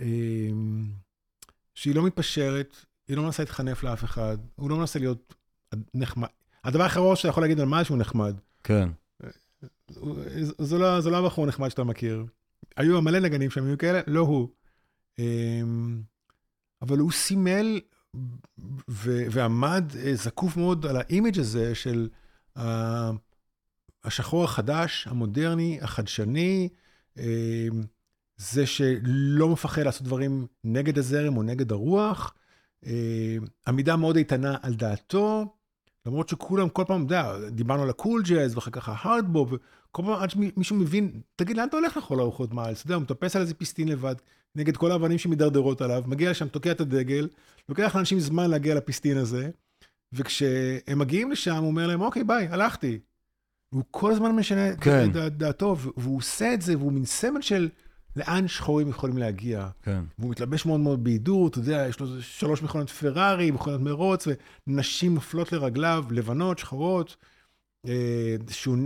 אמ, שהיא לא מתפשרת, היא לא מנסה להתחנף לאף אחד, הוא לא מנסה להיות נחמד. הדבר האחרון שאתה יכול להגיד על מיילס שהוא נחמד. כן. זה לא, זה לא הבחור הנחמד שאתה מכיר. היו מלא נגנים שם, היו כאלה, לא הוא. אמ, אבל הוא סימל ו- ועמד אה, זקוף מאוד על ה-image הזה של השחור החדש, המודרני, החדשני, אמ, זה שלא מפחד לעשות דברים נגד הזרם או נגד הרוח, אמ, עמידה מאוד איתנה על דעתו, למרות שכולם כל פעם, אתה יודע, דיברנו על ה-cool jazz ואחר כך ה-hard bop, וכל פעם עד שמישהו מבין, תגיד, לאן אתה הולך לכל הרוחות מיילס? אתה יודע, הוא מטפס על איזה פיסטין לבד, נגד כל האבנים שמידרדרות עליו, מגיע לשם, תוקע את הדגל, לוקח לאנשים זמן להגיע לפיסטין הזה, וכשהם מגיעים לשם, הוא אומר להם, אוקיי, ביי, הלכתי. והוא כל הזמן משנה את כן. דע- דעתו, והוא עושה את זה, והוא מין סמל של לאן שחורים יכולים להגיע. כן. והוא מתלבש מאוד מאוד בהידור, אתה יודע, יש לו שלוש מכונות פרארי, מכונות מרוץ, ונשים נופלות לרגליו, לבנות, שחורות, אה,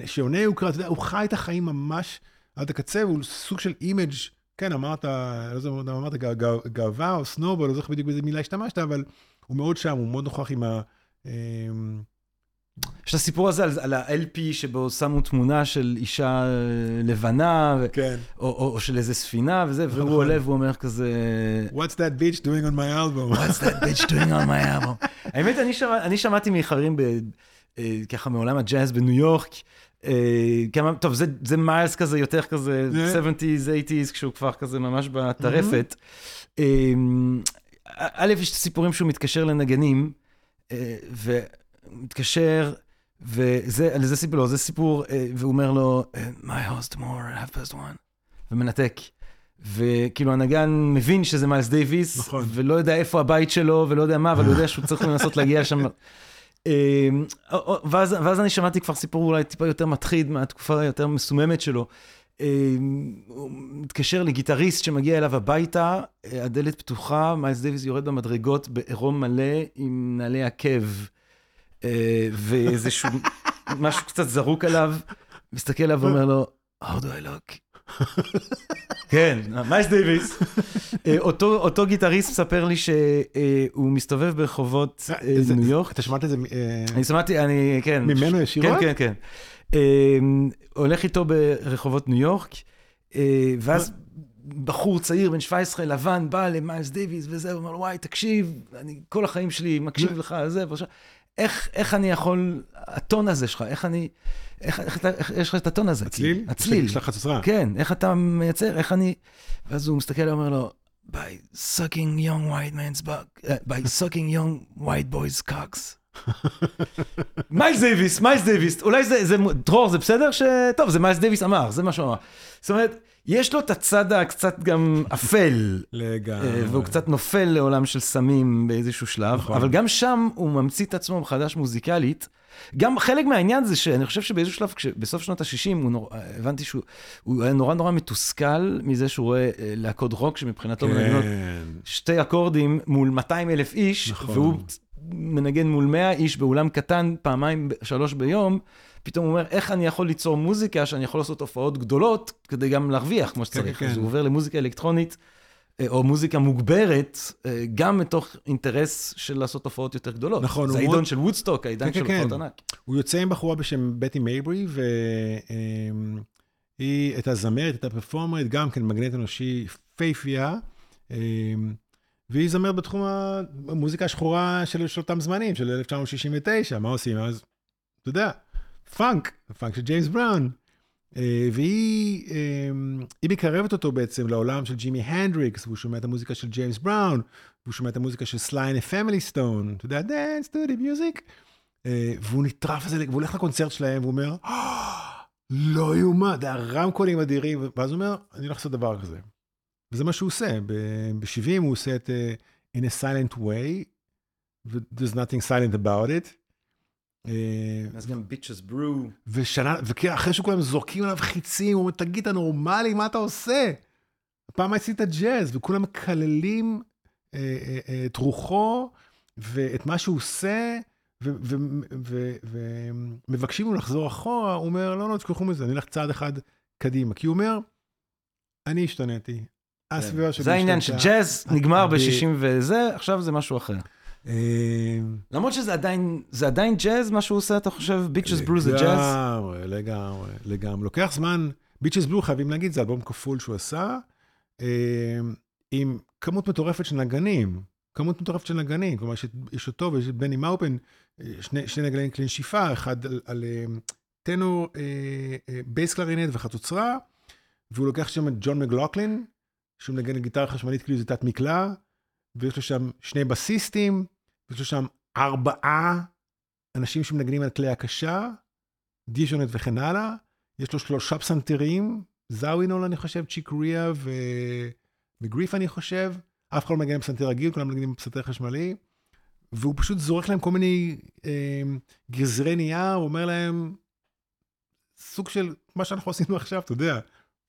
שעוני יוקרה, אתה יודע, הוא חי את החיים ממש עד הקצה, והוא סוג של image, כן, אמרת, לא יודע אם אמרת גא- גא- גאווה או סנובל, לא זוכר בדיוק באיזה מילה השתמשת, אבל הוא מאוד שם, הוא מאוד נוכח עם ה... יש את הסיפור הזה על, על ה-LP שבו שמו תמונה של אישה אה, לבנה, ו... כן. או, או, או של איזה ספינה וזה, והוא נכון. עולה והוא אומר כזה, What's that bitch doing on my album? What's that bitch doing on my album? האמת, אני, שמע, אני שמעתי מחברים ב, אה, ככה מעולם הג'אז בניו יורק, אה, כמה, טוב, זה, זה מיילס כזה, יותר כזה, Yeah. 70's, 80's, כשהוא כבר כזה ממש בטרפת. אה, א', יש סיפורים שהוא מתקשר לנגנים, אה, ומתקשר, וזה, סיפור, לא, זה סיפור, אה, והוא אומר לו, אה, my house tomorrow, half past one, ומנתק. וכאילו הנגן מבין שזה מיילס דייוויס, נכון. ולא יודע איפה הבית שלו, ולא יודע מה, אבל הוא יודע שהוא צריך לנסות להגיע לשם. אה, ואז, ואז אני שמעתי כבר סיפור אולי טיפה יותר מטחיד מהתקופה היותר מסוממת שלו. הוא מתקשר לגיטריסט שמגיע אליו הביתה, הדלת פתוחה, מיילס דייוויס יורד במדרגות בעירום מלא עם נעלי עקב, ואיזשהו משהו קצת זרוק עליו, מסתכל עליו ואומר לו, How do I look? כן, מיילס דייוויס. אה, אותו, אותו גיטריסט מספר לי שהוא מסתובב ברחובות אה, ניו יורק. אתה שמעת את זה? אה, אני שמעתי, אני, כן. ממנו ישירות? כן, כן, כן. אה, הולך איתו ברחובות ניו יורק, אה, ואז בחור צעיר בן 17 לבן בא למיילס דייוויס וזה, הוא אומר לו, וואי, תקשיב, אני כל החיים שלי מקשיב לך זה, ועכשיו, איך, איך אני יכול, הטון הזה שלך, איך אני, איך, איך, איך יש לך את הטון הזה? הצליל? הצליל. יש לך חצוצרה. כן, איך אתה מייצר, איך אני... ואז הוא מסתכל ואומר לו, by sucking young white man's buck, uh, by sucking young white boys cocks. מיילס דייוויס, מיילס דייוויס, אולי זה, זה, דרור, זה בסדר ש... טוב, זה מיילס דייוויס אמר, זה מה שהוא אמר. זאת אומרת, יש לו את הצד הקצת גם אפל, לגמרי. אה, והוא קצת נופל לעולם של סמים באיזשהו שלב, נכון. אבל גם שם הוא ממציא את עצמו מחדש מוזיקלית. גם חלק מהעניין זה שאני חושב שבאיזשהו שלב, בסוף שנות ה-60, נור... הבנתי שהוא הוא היה נורא נורא מתוסכל מזה שהוא רואה אה, להקות רוק שמבחינתו מנגנות כן. שתי אקורדים מול 200 אלף איש, נכון. והוא מנגן מול 100 איש באולם קטן פעמיים, שלוש ביום. פתאום הוא אומר, איך אני יכול ליצור מוזיקה שאני יכול לעשות הופעות גדולות כדי גם להרוויח כמו שצריך. כן, אז כן. הוא עובר למוזיקה אלקטרונית, אה, או מוזיקה מוגברת, אה, גם מתוך אינטרס של לעשות הופעות יותר גדולות. נכון, זה העידן מאוד- של וודסטוק, העידן כן, של כן, הופעות כן. ענק. הוא יוצא עם בחורה בשם בטי מייברי, והיא הייתה זמרת, הייתה פרפורמרית, גם כן מגנט אנושי יפהפייה, אמ, והיא זמרת בתחום המוזיקה השחורה של, של אותם זמנים, של 1969, מה עושים אז? אתה יודע, פאנק, פאנק של ג'יימס בראון. אה, והיא אה, היא מקרבת אותו בעצם לעולם של ג'ימי הנדריקס, והוא שומע את המוזיקה של ג'יימס בראון, והוא שומע את המוזיקה של סליי אנד פמילי סטון, אתה יודע, dance to the music. אה, והוא נטרף על זה, והוא הולך לקונצרט שלהם, והוא אומר, לא יאומן, זה הרמקולים אדירים, ואז הוא אומר, אני הולך לעשות דבר כזה. וזה מה שהוא עושה, ב-70 הוא עושה את In a Silent Way, ו-There's nothing silent about it. אז גם ביצ'ס ברו. ושנה, ואחרי שכולם זורקים עליו חיצים, הוא אומר, תגיד, אתה נורמלי, מה אתה עושה? פעם עשית ג'אז, וכולם מקללים אה, אה, אה, את רוחו ואת מה שהוא עושה, ומבקשים ממנו לחזור אחורה, הוא אומר, לא, לא, תשכחו מזה, אני אלך צעד אחד קדימה. כי הוא אומר, אני השתניתי. הסביבה שלי זה העניין שג'אז נגמר ב-60 וזה, עכשיו זה משהו אחר. למרות שזה עדיין, זה עדיין ג'אז, מה שהוא עושה, אתה חושב? ביצ'ס בלו זה ג'אז? לגמרי, לגמרי, לגמרי. לוקח זמן, ביצ'ס בלו, חייבים להגיד, זה אלבום כפול שהוא עשה, עם כמות מטורפת של נגנים. כמות מטורפת של נגנים, כלומר, יש אותו ויש את בני מאופן, שני, שני נגנים כלי נשיפה, אחד על, על טנור, bass clarinet וחצוצרה, והוא לוקח שם את ג'ון מקלוכלין, שהוא מנגן גיטרה חשמלית כאילו זה תת מקלע, ויש לו שם שני בסיסטים, לו שם ארבעה אנשים שמנגנים על כלי הקשה, דיג'ונט וכן הלאה. יש לו שלושה פסנתרים, זאווינול אני חושב, צ'יקריה ו... וגריף אני חושב. אף אחד לא מנגן פסנתר רגיל, כולם מנגנים פסנתר חשמלי. והוא פשוט זורק להם כל מיני אה, גזרי נייר, הוא אומר להם, סוג של מה שאנחנו עשינו עכשיו, אתה יודע,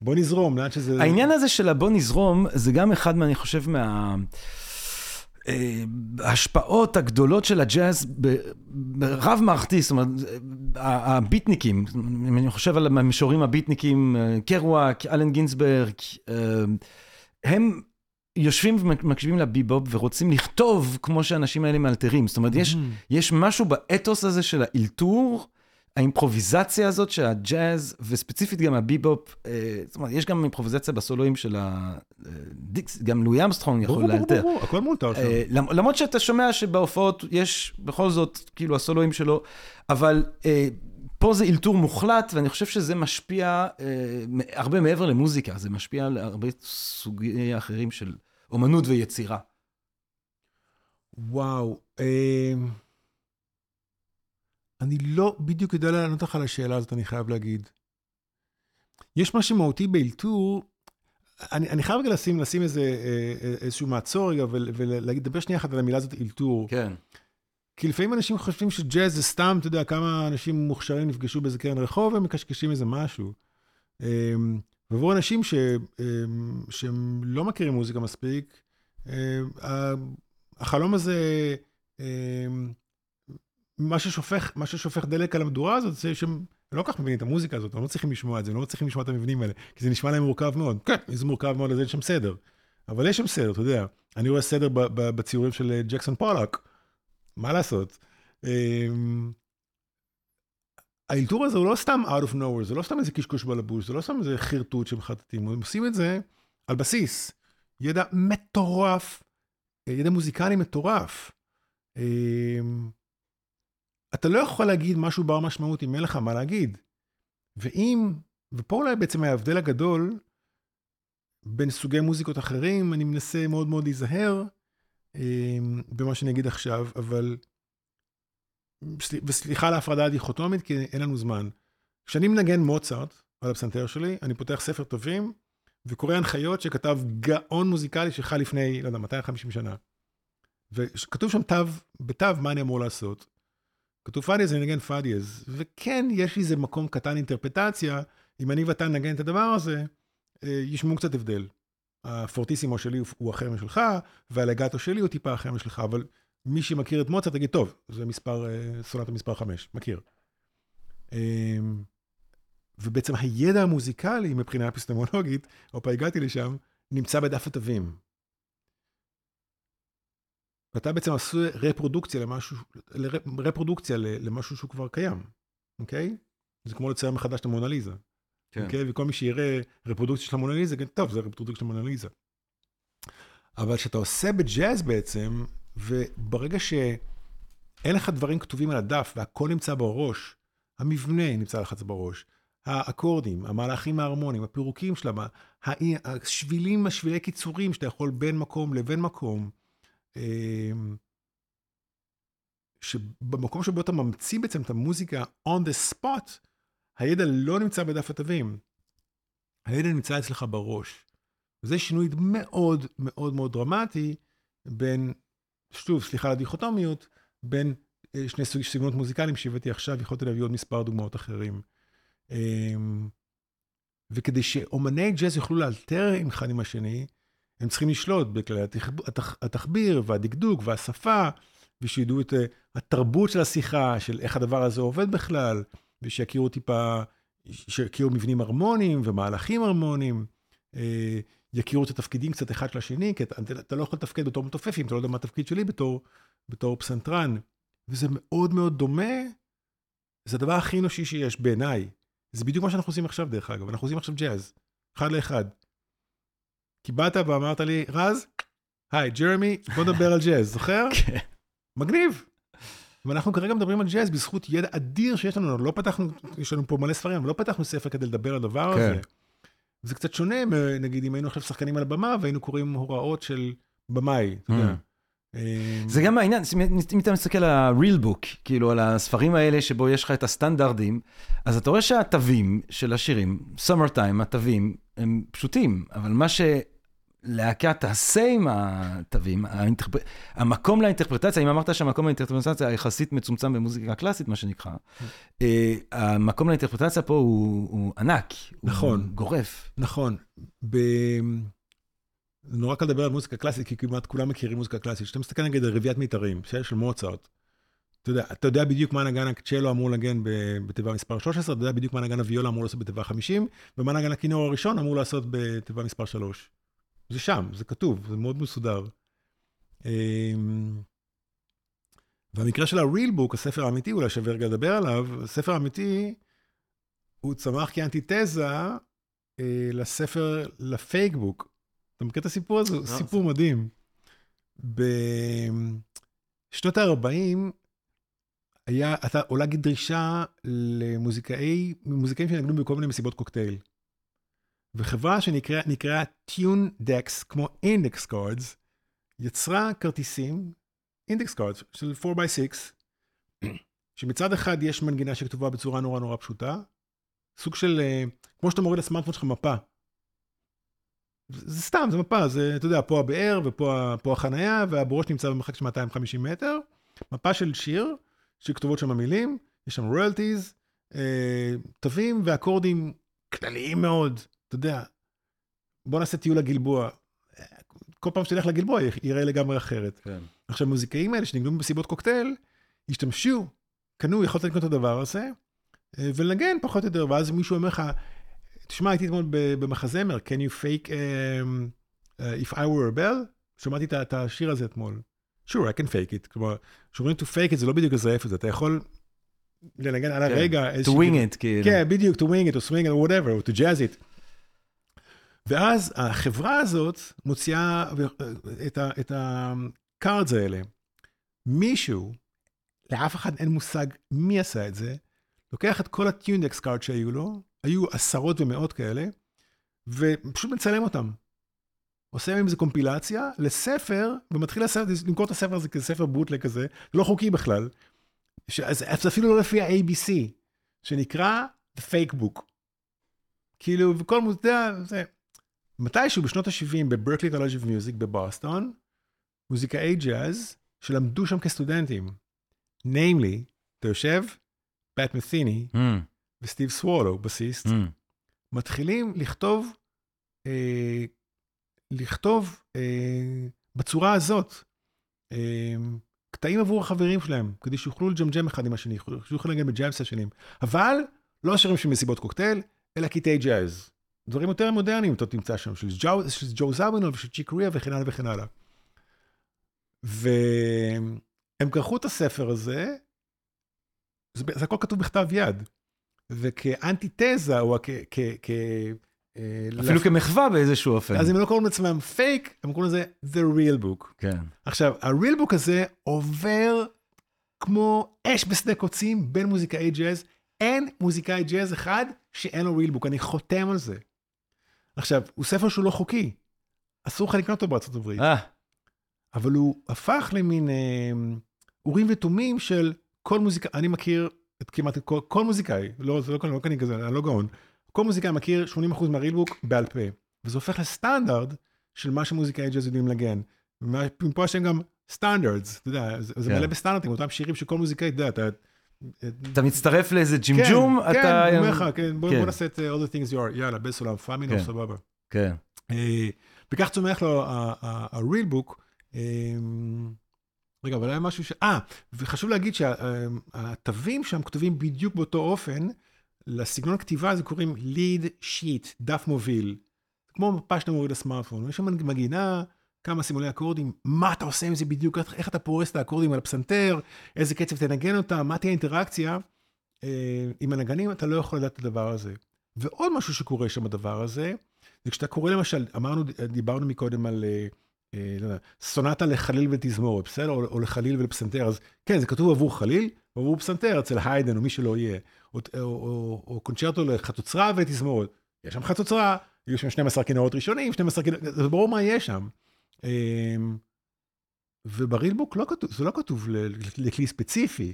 בוא נזרום, לאן שזה... העניין הזה של הבוא נזרום, זה גם אחד, מה, אני חושב, מה... ההשפעות הגדולות של הג'אז ברב מערכתי, זאת אומרת, הביטניקים, אם אני חושב על המשוררים הביטניקים, קרואק, אלן גינסברג, אה, הם יושבים ומקשיבים לביבופ ורוצים לכתוב כמו שהאנשים האלה מאלתרים. זאת אומרת, יש, mm-hmm. יש משהו באתוס הזה של האלתור, האימפרוביזציה הזאת של הג'אז, וספציפית גם הביבופ, אה, זאת אומרת, יש גם אימפרוביזציה בסולואים של הדיקסי, אה, גם לואי אמסטרונג יכול לאלתר. ברור, ברור, הכל מותר שם. אה, למרות שאתה שומע שבהופעות יש בכל זאת, כאילו, הסולואים שלו, אבל פה זה אלתור מוחלט, ואני חושב שזה משפיע הרבה מעבר למוזיקה, זה משפיע על הרבה סוגי אחרים של אומנות ויצירה. וואו. אני לא בדיוק יודע לענות לך על השאלה הזאת, אני חייב להגיד. יש משהו מהותי באלתור, אני, אני חייב רגע לשים, לשים איזה, אה, אה, איזשהו מעצור רגע ולדבר שנייה אחת על המילה הזאת אלתור. כן. כי לפעמים אנשים חושבים שג'אז זה סתם, אתה יודע, כמה אנשים מוכשרים נפגשו באיזה קרן רחוב ומקשקשים איזה משהו. אמ, ועבור אנשים ש, אמ, שהם לא מכירים מוזיקה מספיק, אמ, החלום הזה מה ששופך, מה ששופך דלק על המדורה הזאת, זה שהם לא כל כך מבינים את המוזיקה הזאת, הם לא צריכים לשמוע את זה, הם לא צריכים לשמוע את המבנים האלה, כי זה נשמע להם מורכב מאוד. כן, זה מורכב מאוד, אז אין שם סדר. אבל יש שם סדר, אתה יודע. אני רואה סדר בציורים של אה, ג'קסון פולק, מה לעשות? אמ, האלתור הזה הוא לא סתם out of nowhere, זה לא סתם איזה קשקוש בלבוש, זה לא סתם איזה חרטוט שמחטטים, הם עושים את זה על בסיס ידע מטורף, אה, ידע מוזיקלי מטורף. אמ, אתה לא יכול להגיד משהו בר משמעות אם אין לך מה להגיד. ואם, ופה אולי בעצם ההבדל הגדול בין סוגי מוזיקות אחרים, אני מנסה מאוד מאוד להיזהר אה, במה שאני אגיד עכשיו, אבל, וסליחה על ההפרדה הדיכוטומית, כי אין לנו זמן. כשאני מנגן מוצרט על הפסנתר שלי, אני פותח ספר טובים, וקורא הנחיות שכתב גאון מוזיקלי שחי לפני, לא יודע, 250 שנה. וכתוב שם תו, בתו מה אני אמור לעשות. כתוב פאדיאז, אני נגן פאדיאז. וכן, יש איזה מקום קטן אינטרפטציה, אם אני ואתה נגן את הדבר הזה, אה, ישמעו קצת הבדל. הפורטיסימו שלי הוא אחר משלך, והלגטו שלי הוא טיפה אחר משלך, אבל מי שמכיר את מוצרט תגיד, טוב, זה מספר, אה, סונטה מספר 5, מכיר. אמ, ובעצם הידע המוזיקלי מבחינה אפיסטמולוגית, הופה, הגעתי לשם, נמצא בדף התווים. ואתה בעצם עושה רפרודוקציה למשהו, רפרודוקציה למשהו שהוא כבר קיים, אוקיי? זה כמו לצייר מחדש את המונליזה. כן. אוקיי? וכל מי שיראה רפרודוקציה של המונליזה, כן, טוב, זה רפרודוקציה של המונליזה. אבל כשאתה עושה בג'אז בעצם, וברגע שאין לך דברים כתובים על הדף והכל נמצא בראש, המבנה נמצא לך בראש, האקורדים, המהלכים ההרמוניים, הפירוקים שלה, השבילים, השבילי קיצורים שאתה יכול בין מקום לבין מקום. אמ, שבמקום שבו אתה ממציא בעצם את המוזיקה on the spot, הידע לא נמצא בדף התווים. הידע נמצא אצלך בראש. וזה שינוי מאוד מאוד מאוד דרמטי בין, שוב, סליחה על הדיכוטומיות, בין אה, שני סוגי סגנונות מוזיקליים שהבאתי עכשיו, יכולתי להביא עוד מספר דוגמאות אחרים. אמ, וכדי שאומני ג'אז יוכלו לאלתר אחד עם השני, הם צריכים לשלוט בכללי התחביר והדקדוק והשפה, ושידעו את אה, התרבות של השיחה, של איך הדבר הזה עובד בכלל, ושיכירו טיפה, שיכירו מבנים הרמוניים ומהלכים הרמוניים, אה, יכירו את התפקידים קצת אחד של השני, כי אתה, אתה לא יכול לתפקד בתור מתופף אם אתה לא יודע מה התפקיד שלי בתור, בתור פסנתרן. וזה מאוד מאוד דומה, זה הדבר הכי אנושי שיש בעיניי. זה בדיוק מה שאנחנו עושים עכשיו, דרך אגב, אנחנו עושים עכשיו ג'אז, אחד לאחד. כי באת ואמרת לי, רז, היי, ג'רמי, בוא נדבר על ג'אז, זוכר? כן. מגניב. ואנחנו כרגע מדברים על ג'אז בזכות ידע אדיר שיש לנו, לא פתחנו, יש לנו פה מלא ספרים, אבל לא פתחנו ספר כדי לדבר על הדבר כן. הזה. זה קצת שונה, נגיד, אם היינו עכשיו שחקנים על הבמה והיינו קוראים הוראות של במאי, אתה יודע. אה, זה גם העניין, אם אתה מסתכל על ה-real book, כאילו על הספרים האלה שבו יש לך את הסטנדרטים, אז אתה רואה שהתווים של השירים, summer time, התווים, הם פשוטים, אבל מה שלהקה תעשה עם התווים, האינטרפ... המקום לאינטרפרטציה, אם אמרת שהמקום לאינטרפרטציה יחסית מצומצם במוזיקה קלאסית, מה שנקרא, אה, המקום לאינטרפרטציה פה הוא, הוא ענק, נכון, הוא גורף. נכון. ב... נורא קל לדבר על מוזיקה קלאסית, כי כמעט כולם מכירים מוזיקה קלאסית. כשאתה מסתכל נגיד על רביעיית מיתרים, של מוצרט, אתה יודע, אתה יודע בדיוק מה נגן הצ'לו אמור לנגן בתיבה מספר 13, אתה יודע בדיוק מה נגן הוויולה אמור לעשות בתיבה 50, ומה נגן הכינור הראשון אמור לעשות בתיבה מספר 3. זה שם, זה כתוב, זה מאוד מסודר. אמ, והמקרה של ה-real book, הספר האמיתי, אולי שווה רגע לדבר עליו, הספר האמיתי, הוא צמח כאנטיתזה אה, לספר, לפייק בוק, אתה מכיר את הסיפור הזה? לא, סיפור מדהים. בשנות ה-40 היה, אתה עולה דרישה למוזיקאי, מוזיקאים שנגנו בכל מיני מסיבות קוקטייל. וחברה שנקראה Tune Dex, כמו index cards, יצרה כרטיסים, index cards של 4x6, שמצד אחד יש מנגינה שכתובה בצורה נורא נורא פשוטה, סוג של, אה, כמו שאתה מוריד לסמארטפון שלך מפה, זה סתם, זה מפה, זה, אתה יודע, פה הבאר ופה החנייה, והברוש נמצא במרחק של 250 מטר. מפה של שיר, שכתובות שם המילים, יש שם royalties, אה, תווים ואקורדים כלליים מאוד, אתה יודע. בוא נעשה טיול לגלבוע. כל פעם שתלך לגלבוע יראה לגמרי אחרת. כן. עכשיו, המוזיקאים האלה שנגנו במסיבות קוקטייל, השתמשו, קנו, יכולת לקנות את הדבר הזה, אה, ולנגן פחות או יותר, ואז מישהו אומר לך, תשמע, הייתי אתמול במחזמר, Can you fake um, uh, if I were a bell? שמעתי את השיר הזה אתמול. Sure, I can fake it. כלומר, כשאומרים to fake it זה לא בדיוק לזייף את זה, אתה יכול לנגן על הרגע. to wing it, כאילו. כן, בדיוק, to wing it, או swing it, או whatever, או to jazz it. ואז החברה הזאת מוציאה את ה-cards האלה. מישהו, לאף אחד אין מושג מי עשה את זה, לוקח את כל ה-tundex cards שהיו לו, היו עשרות ומאות כאלה, ופשוט מצלם אותם. עושה עם זה קומפילציה לספר, ומתחיל למכור את הספר הזה כספר בוטלה כזה, זה לא חוקי בכלל. זה אפילו לא לפי ה-ABC, שנקרא The Fake Book. כאילו, וכל מוזיקה, זה... מתישהו בשנות ה-70 בברקלי קולג' of Music בבוסטון, מוזיקאי ג'אז, שלמדו שם כסטודנטים. ניימלי, אתה יושב, פט מת'יני, mm. וסטיב סוולו, בסיסט, mm. מתחילים לכתוב, אה, לכתוב אה, בצורה הזאת, אה, קטעים עבור החברים שלהם, כדי שיוכלו לג'מג'ם אחד עם השני, שיוכלו לנגן בג'אם סשנים, אבל לא שירים של מסיבות קוקטייל, אלא קטעי ג'אז. דברים יותר מודרניים אתה תמצא שם, של ג'ו, ג'ו זאבנול ושל צ'יק ריאה וכן הלאה וכן הלאה. והם כרכו את הספר הזה, זה, זה הכל כתוב בכתב יד. וכאנטיתזה, או כ... כ, כ אפילו לפ... כמחווה באיזשהו אופן. אז הם לא קוראים לעצמם פייק, הם קוראים לזה The Real Book. כן. עכשיו, ה-Real Book הזה עובר כמו אש בשדה קוצים בין מוזיקאי ג'אז. אין מוזיקאי ג'אז אחד שאין לו רילבוק, אני חותם על זה. עכשיו, הוא ספר שהוא לא חוקי, אסור לך לקנות אותו בארצות הברית, אה, אבל הוא הפך למין אה, אורים ותומים של כל מוזיקאי, אני מכיר את כמעט כל, כל מוזיקאי, לא, זה לא, לא אני כזה, אני לא גאון, כל מוזיקאי מכיר 80% מהרילבוק בעל פה, וזה הופך לסטנדרט של מה שמוזיקאי ג'אז יודעים לנגן. ומפה להם גם סטנדרטס, אתה יודע, זה, זה כן. מלא בסטנדרטים, אותם שירים שכל מוזיקאי, אתה יודע, אתה... אתה מצטרף לאיזה ג'ימג'ום, כן, אתה... כן, אומר לך, כן, בוא, כן. נעשה את uh, all the things you are, יאללה, בסולם, פאמינו, כן. סבבה. כן. אה, וכך צומח לו book. אה, רגע, אבל היה משהו ש... אה, וחשוב להגיד שהתווים שם כתובים בדיוק באותו אופן, לסגנון הכתיבה הזה קוראים lead sheet, דף מוביל. כמו מפה שאתה מוריד לסמארטפון, יש שם מנגינה, כמה סימולי אקורדים, מה אתה עושה עם זה בדיוק, איך- אתה פורס את האקורדים על הפסנתר, איזה קצב תנגן אותם, מה תהיה האינטראקציה. אה, עם הנגנים אתה לא יכול לדעת את הדבר הזה. ועוד משהו שקורה שם בדבר הזה, זה כשאתה קורא למשל, אמרנו, דיברנו מקודם על, אה, סונטה לחליל ותזמורת, בסדר? או, לחליל ולפסנתר, אז כן, זה כתוב עבור חליל, ועבור פסנתר אצל היידן או מי שלא יהיה. או, או, או, או קונצ'רטו לחצוצרה ותזמורת. יש שם חצוצרה, יהיו שם 12 כינורות ראשונים, 12 כינורות, זה ברור מה יש שם. אה, וברילבוק לא כתוב, זה לא כתוב לכלי ספציפי.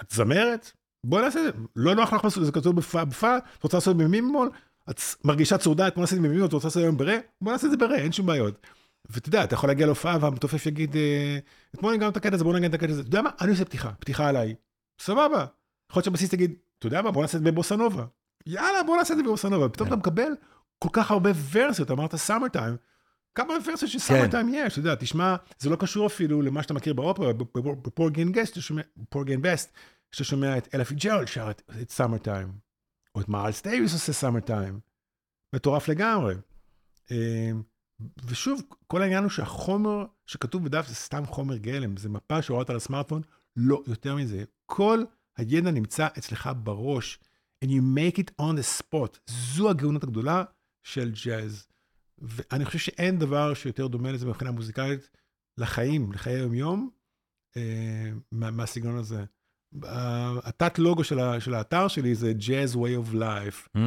את זמרת? בוא נעשה את זה. לא נוח לך לעשות, זה כתוב בפה, בפה, את רוצה לעשות במימול? את מרגישה צרודה, את בוא נעשה את רוצה לעשות היום ברה? בוא נעשה את זה ברה, אין שום בעיות. ואתה יודע, אתה יכול להגיע להופעה והמתופף יגיד, אה, אתמול נגענו את הקטע הזה, בוא נגן את הקטע הזה. אתה יודע מה? אני עושה פתיחה, פתיחה עליי. סבבה. יכול להיות שהבסיס תגיד, אתה יודע מה? בוא נעשה את זה בבוסנובה. יאללה, בוא נעשה את זה בבוסנובה. פתאום אתה מקבל כל כך הרבה ורסיות, אמרת סאמר טיים. כמה ורסיות של סאמר טיים יש, אתה יודע, תשמע, זה לא קשור אפילו למה שאתה מכיר באופרה, בפורגי אנד בס, שאתה שומע את אלה פיצג'רלד שר את Summertime, או את מיילס דייוויס עושה Summertime. מטורף לגמרי. אה, ושוב, כל העניין הוא שהחומר שכתוב בדף זה סתם חומר גלם, זה מפה שהורדת על הסמארטפון, לא יותר מזה. כל הידע נמצא אצלך בראש, and you make it on the spot. זו הגאונות הגדולה של ג'אז. ואני חושב שאין דבר שיותר דומה לזה מבחינה מוזיקלית לחיים, לחיי היום-יום, מה, מהסגנון הזה. התת לוגו של, ה, של האתר שלי זה Jazz Way of Life. Mm.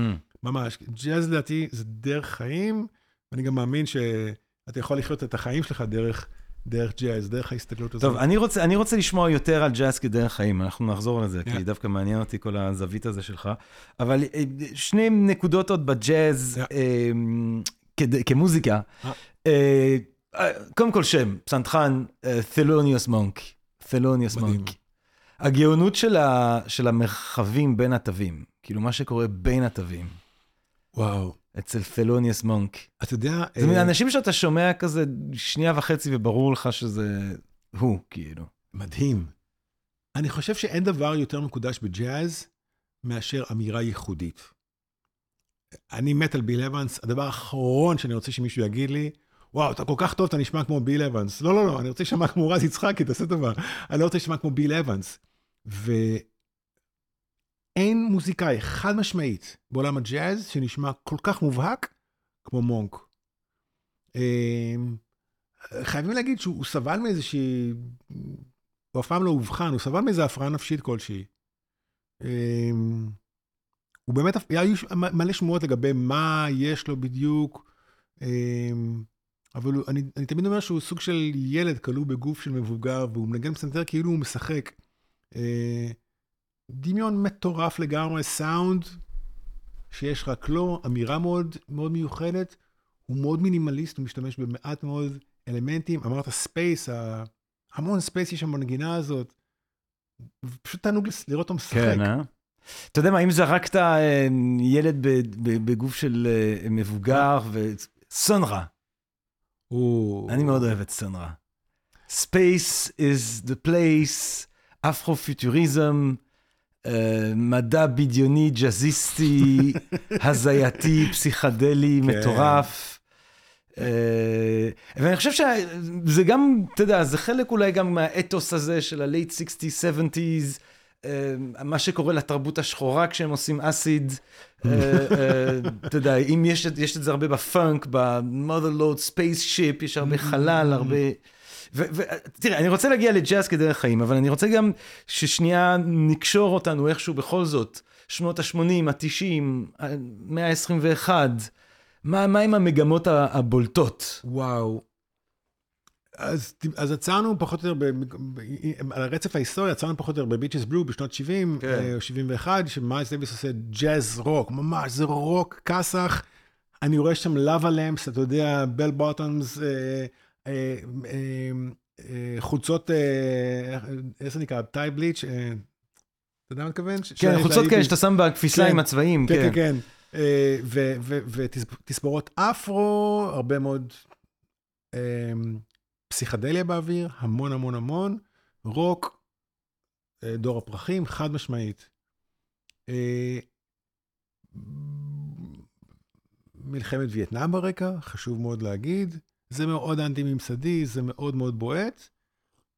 ממש, ג'אז לדעתי זה דרך חיים, ואני גם מאמין שאתה יכול לחיות את החיים שלך דרך, דרך ג'אז, דרך ההסתכלות הזאת. טוב, אני רוצה, אני רוצה לשמוע יותר על ג'אז כדרך חיים, אנחנו נחזור לזה, Yeah. כי דווקא מעניין אותי כל הזווית הזה שלך. אבל אה, שני נקודות עוד בג'אז, Yeah. אה, כד- כמוזיקה. אה. אה, אה, קודם כל שם, פסנתרן, תלוניוס מונק. תלוניוס. מונק. הגאונות של, ה, של המרחבים בין התווים, כאילו מה שקורה בין התווים, וואו, אצל תלוניוס מונק. אתה יודע, זה אה, אנשים שאתה שומע כזה שנייה וחצי וברור לך שזה הוא, כאילו. מדהים. אני חושב שאין דבר יותר מקודש בג'אז מאשר אמירה ייחודית. אני מת על ביל אבנס, הדבר האחרון שאני רוצה שמישהו יגיד לי, וואו, אתה כל כך טוב, אתה נשמע כמו ביל אבנס. לא, לא, לא, אני רוצה להישמע כמו רז יצחקי, תעשה טובה. אני לא רוצה להישמע כמו ביל אבנס. ואין מוזיקאי חד משמעית בעולם הג'אז שנשמע כל כך מובהק כמו מונק. אמ, חייבים להגיד שהוא הוא סבל מאיזושהי, הוא אף פעם לא אובחן, הוא סבל מאיזו הפרעה נפשית כלשהי. אמ, הוא באמת, היו מלא שמועות לגבי מה יש לו בדיוק, אמ, אבל אני, אני תמיד אומר שהוא סוג של ילד כלוא בגוף של מבוגר, והוא מנגן פסנתר כאילו הוא משחק. אה, דמיון מטורף לגמרי, סאונד שיש רק לו, אמירה מאוד מאוד מיוחדת, הוא מאוד מינימליסט, הוא משתמש במעט מאוד אלמנטים. אמרת space, המון space יש שם בנגינה הזאת. פשוט תענוג לראות אותו משחק. כן, אה? אתה יודע מה, אם זרקת אה, ילד בגוף של אה, מבוגר, וסאן רא, הוא... אני מאוד אוהב את סאן רא. Space is the place, אפרו-פיוטוריזם, אה, מדע בדיוני, ג'אזיסטי, הזייתי, פסיכדלי, כן. מטורף. אה, ואני חושב שזה גם, אתה יודע, זה חלק אולי גם מהאתוס הזה של ה-late 60's, 70's, אה, מה שקורה לתרבות השחורה כשהם עושים אסיד. אה, אה, אתה יודע, אם יש, יש את זה הרבה בפאנק, ב-mother load space ship, יש הרבה חלל, הרבה... ותראה, אני רוצה להגיע לג'אז כדרך חיים, אבל אני רוצה גם ששנייה נקשור אותנו איכשהו בכל זאת. שנות ה-80, ה-90, המאה ה-21, מה, מה עם המגמות הבולטות? וואו. אז, אז עצרנו פחות או יותר, ב, ב, על הרצף ההיסטורי, עצרנו פחות או יותר ב Bitches Brew בשנות 70 כן. אה, או 71, שמיילס דייוויס עושה ג'אז רוק, ממש, זה רוק כסח. אני רואה שם lava lamps, אתה יודע, bell bottoms, אה, אה, אה, אה, חולצות, אה, איך זה נקרא? tie bleach, אה, אתה יודע מה מתכוון? כן, חולצות כאלה שאתה שם בכביסה כן. עם הצבעים, כן, כן. כן, כן. אה, ותספורות אפרו, הרבה מאוד אה, פסיכדליה באוויר, המון המון המון, רוק, אה, דור הפרחים, חד משמעית. אה, מלחמת וייטנאם ברקע, חשוב מאוד להגיד. זה מאוד אנטי-ממסדי, זה מאוד מאוד בועט.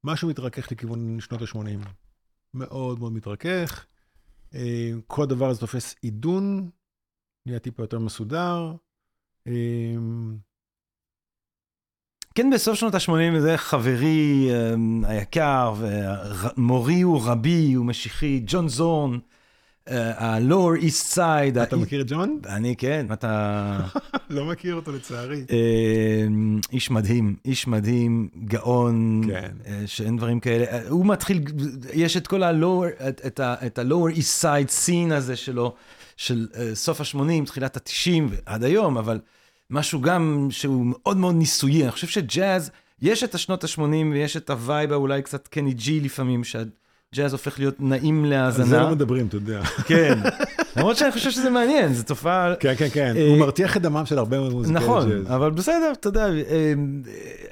משהו מתרכך לכיוון שנות ה-80. מאוד מאוד מתרכך. אה, כל דבר הזה תופס עידון, נהיה טיפה יותר מסודר. כן, בסוף שנות ה-80 זה חברי אה, היקר, ומורי הוא רבי, הוא משיחי, ג'ון זורן, אה, ה-Lower East Side. אתה מכיר את ג'ון? אני כן, אתה... לא מכיר אותו לצערי. אה, איש מדהים, איש מדהים, גאון, כן. אה, שאין דברים כאלה. אה, הוא מתחיל, יש את כל ה-lower, את, east side scene הזה שלו, של סוף ה-80, תחילת ה-90 ועד היום, אבל משהו גם שהוא מאוד מאוד ניסויי. אני חושב שג'אז, יש את השנות ה-80 ויש את ה vibe האולי קצת קני ג'י לפעמים, שהג'אז הופך להיות נעים קל להאזנה. זה לא מדברים, אתה יודע. כן. למרות שאני חושב שזה מעניין, זו תופעה... כן, כן, כן. אה, הוא מרתיח את דמם של הרבה מאוד מוזיקאי נכון. אבל בסדר, אתה יודע, אה,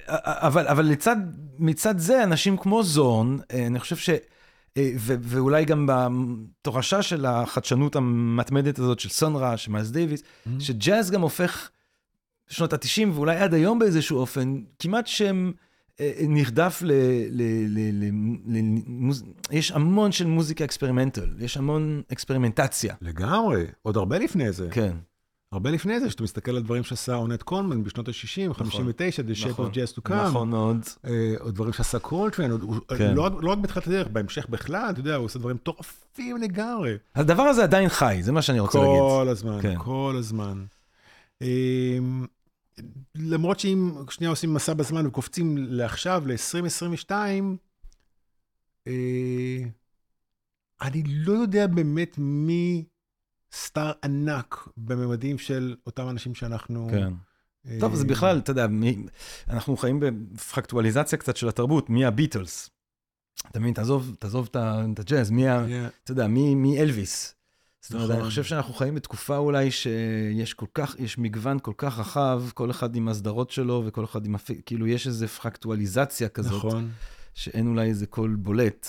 אה, אבל, אבל לצד, מצד זה, אנשים כמו זורן, אה, אני חושב ש... ואולי גם בתורשה של החדשנות המתמדת הזאת של סונרה, של מיילס דייוויס, Mm-hmm. שג'אז גם הופך שנות ה-90 ואולי עד היום באיזשהו אופן, כמעט שם אה, נרדף ל... ל, ל, ל, ל מוז... יש המון של מוזיקה experimental, יש המון אקספרימנטציה. לגמרי, עוד הרבה לפני זה. כן. הרבה לפני זה, שאתה מסתכל על דברים שעשה אורנט קולמן בשנות ה-60, 59, The Shape נכון, of Jazz to Come. נכון מאוד. אה, או דברים שעשה קולטרן, כן. לא רק- לא רק בתחילת הדרך, בהמשך בכלל, אתה יודע, הוא עושה דברים מטורפים לגמרי. הדבר הזה עדיין חי, זה מה שאני רוצה להגיד. כל הזמן, כן. כל הזמן. למרות שאם שנייה עושים מסע בזמן וקופצים לעכשיו, ל-2022, אה, אני לא יודע באמת מי סטאר ענק בממדים של אותם אנשים שאנחנו... כן. אה, טוב, זה בכלל, אתה יודע, מי, אנחנו חיים בפרקטואליזציה קצת של התרבות, מי הביטלס. אתה מבין, תעזוב, תעזוב את הג'אז, מי, ה- Yeah. אתה יודע, מי, מי אלוויס. זאת אומרת, נכון. אני חושב שאנחנו חיים בתקופה אולי שיש כל כך, יש מגוון כל כך רחב, כל אחד עם הסדרות שלו וכל אחד עם. כאילו יש איזו פרקטואליזציה כזאת, נכון. שאין אולי איזה קול בולט.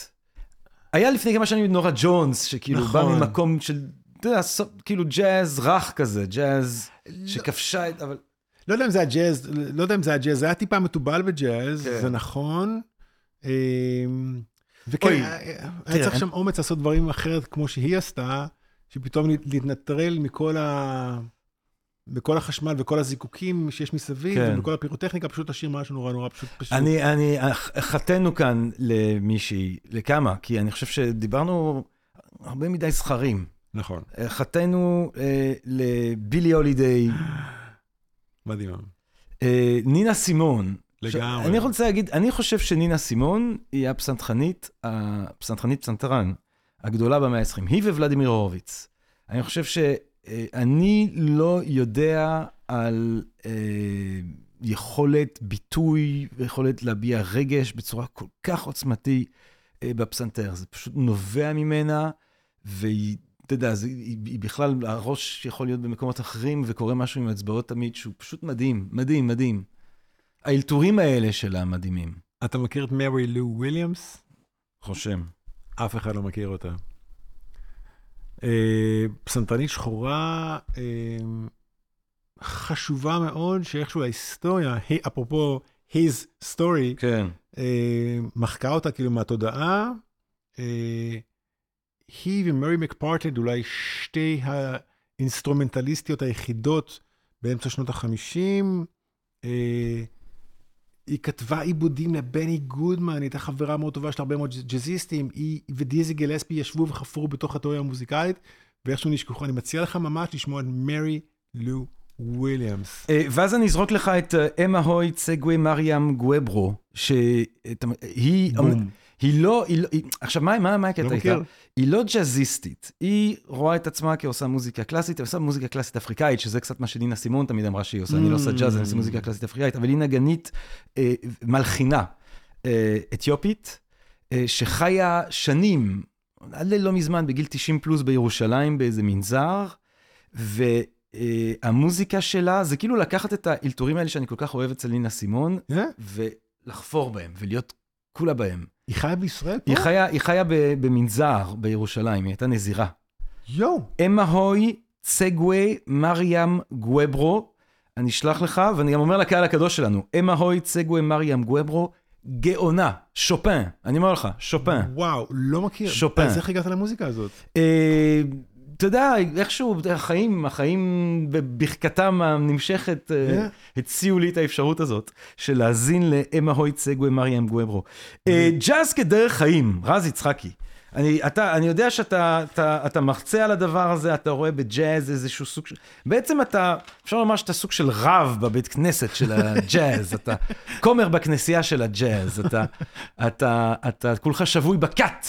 היה לפני כמה שנים נורה ג'ונס, שכאילו בא נכון. ממקום של, אתה יודע, כאילו ג'אז רך כזה, ג'אז לא. שכבשה את, אבל... לא יודע אם זה הג'אז, לא יודע אם זה הג'אז, זה היה טיפה מתובל בג'אז, כן. זה נכון. אמ, וכן, אוי, היה- היה צריך שם אומץ לעשות דברים אחרת כמו שהיא עשתה, שפתאום להתנטרל מכל ה... מכל החשמל וכל הזיקוקים שיש מסביב, כן. ומכל הפירוטכניקה, פשוט לשיר משהו נורא נורא פשוט פשוט. אני, אני, חטאנו כאן למישהי, לכמה? כי אני חושב שדיברנו הרבה מדי זכרים. נכון, חטאנו אה, לבילי הולידיי, מדהים. אה, נינה סימון. לגמרי. אני רוצה להגיד, אני חושב שנינה סימון היא הפסנתרנית, הפסנתרנית פסנתרן הגדולה במאה ה-20. היא וולדימיר הורוביץ. אני חושב שאני לא יודע על אה, יכולת ביטוי ויכולת להביע רגש בצורה כל כך עוצמתי אה, בפסנתר. זה פשוט נובע ממנה, והיא, אתה יודע, זה, היא, היא בכלל, הראש יכול להיות במקומות אחרים, וקורה משהו עם האצבעות תמיד, שהוא פשוט מדהים, מדהים, מדהים. האלתורים האלה שלה מדהימים. אתה מכיר את מרי לו וויליאמס? חושם. אף אחד לא מכיר אותה. אה, פסנתרנית שחורה אה, חשובה מאוד, שאיכשהו ההיסטוריה, היא- אפרופו his story, כן. אה, מחקה אותה כאילו מהתודעה. היא ומרי מקפרטד אולי שתי האינסטרומנטליסטיות היחידות באמצע שנות החמישים. היא כתבה עיבודים לבני גודמן, היא הייתה חברה מאוד טובה של הרבה מאוד ג'אזיסטים, היא ודיזי גלספי ישבו וחפרו בתוך התיאוריה המוזיקלית, ואיכשהו נשכחו. אני מציע לך ממש לשמוע את מרי לו וויליאמס. אה, ואז אני אזרוק לך את אה, אמה הוי צגווי מריאם גואברו, שהיא... בום. היא לא, היא לא, היא, עכשיו מה, מה, מה הקטע לא איתה? היא לא ג'אזיסטית, היא רואה את עצמה כעושה מוזיקה קלאסית, היא עושה מוזיקה קלאסית אפריקאית, שזה קצת מה שנינה סימון תמיד אמרה שהיא עושה, אני לא עושה ג'אז, אני עושה מוזיקה קלאסית אפריקאית, אבל היא נגנית אה, מלחינה אה, אתיופית, אה, שחיה שנים, עד ללא מזמן, בגיל 90 פלוס בירושלים, באיזה מנזר, והמוזיקה שלה, זה כאילו לקחת את האלתורים האלה שאני כל כך אוהב אצל נינה סימון, אה? ולחפור בהם, ולהיות כולה בהם. היא חיה בישראל פה? היא חיה, היא חיה במנזר בירושלים, היא הייתה נזירה. יואו. אמה הוי צגווי מריאם גואברו, אני אשלח לך, ואני גם אומר לקהל הקדוש שלנו, אמה הוי צגווי מריאם גואברו, גאונה, שופן, אני אומר לך, שופן. וואו, לא מכיר. שופן. אז איך הגעת למוזיקה הזאת? אתה יודע, איכשהו החיים, החיים בברכתם הנמשכת, אה, Yeah. הציעו לי את האפשרות הזאת, של להאזין לאמה הוי צגווי מריאם גואברו. אה, ג'אז כדרך חיים, רז יצחקי. אני, אתה, אני יודע שאתה אתה, אתה מחצה על הדבר הזה, אתה רואה בג'אז איזשהו סוג של... בעצם אתה, אפשר לומר שאתה סוג של רב בבית כנסת של הג'אז, אתה כומר בכנסייה של הג'אז, אתה, אתה, אתה כולך שבוי בכת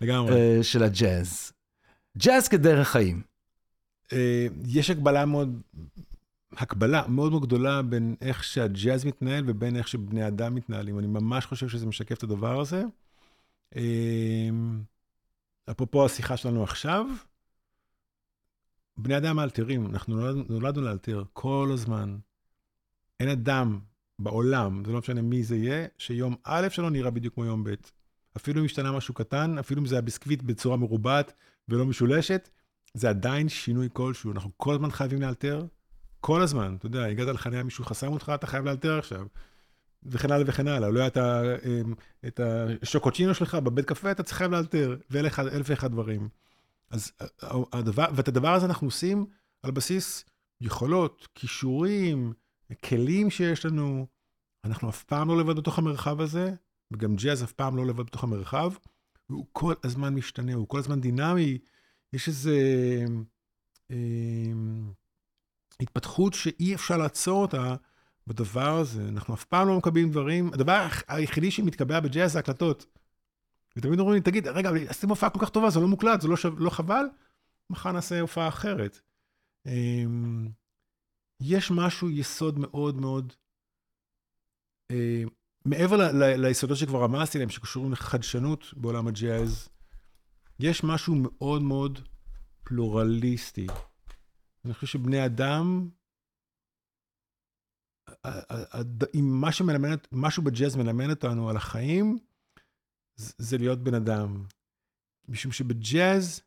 לגמרי. אה, של הג'אז. ג'אז כדרך חיים. אה, יש הקבלה מאוד, הקבלה מאוד מאוד גדולה בין איך שהג'אז מתנהל ובין איך שבני אדם מתנהלים. אני ממש חושב שזה משקף את הדבר הזה. אה, אפרופו השיחה שלנו עכשיו, בני אדם מאלתרים, אנחנו נולדנו, נולדנו לאלתר כל הזמן. אין אדם בעולם, זה לא משנה מי זה יהיה, שיום א' שלו נראה בדיוק כמו יום ב'. אפילו אם השתנה משהו קטן, אפילו אם זה הביסקוויט בצורה מרובעת ולא משולשת, זה עדיין שינוי כלשהו. אנחנו כל הזמן חייבים לאלתר, כל הזמן. אתה יודע, הגעת לחניה, מישהו חסם אותך, אתה חייב לאלתר עכשיו. וכן הלאה וכן הלאה. לא היה אמ, את השוקוצ'ינו שלך בבית קפה, אתה צריך לאלתר, ואלף אלף ואחד דברים. אז ה- הדבר, ואת הדבר הזה אנחנו עושים על בסיס יכולות, כישורים, כלים שיש לנו. אנחנו אף פעם לא לבד בתוך המרחב הזה, וגם ג'אז אף פעם לא לבד בתוך המרחב. והוא כל הזמן משתנה, הוא כל הזמן דינמי. יש איזו אה, התפתחות שאי אפשר לעצור אותה בדבר הזה. אנחנו אף פעם לא מקבלים דברים, הדבר היחידי שמתקבע בג'אז זה הקלטות. ותמיד אומרים לי, תגיד, רגע, אבל עשיתם הופעה כל כך טובה, זה לא מוקלט, זה לא, שו, לא חבל? מחר נעשה הופעה אחרת. אה, יש משהו, יסוד מאוד מאוד, אה, מעבר ליסודות שכבר רמזתי להם, שקשורים לחדשנות בעולם הג'אז, יש משהו מאוד מאוד פלורליסטי. אני חושב שבני אדם, אם מה שמלמד, משהו בג'אז מלמד אותנו על החיים, זה- להיות בן אדם. משום שבג'אז,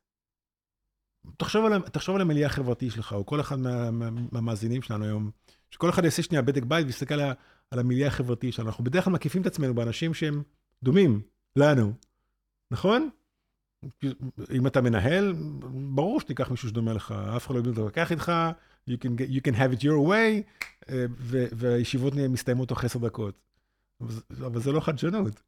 תחשוב על, תחשוב על המיליה החברתי שלך, או כל אחד מה, מה, מהמאזינים שלנו היום, שכל אחד יעשה שנייה בדק בית ויסתכל על, על המיליה החברתי שלנו. אנחנו בדרך כלל מקיפים את עצמנו באנשים שהם דומים לנו, נכון? אם אתה מנהל, ברור שתיקח מישהו שדומה לך, אף אחד לא יודע להתווכח איתך, you can, get, you can have it your way, אה, ו- והישיבות מסתיימות תוך עשר דקות. אבל, אבל זה לא חדשנות.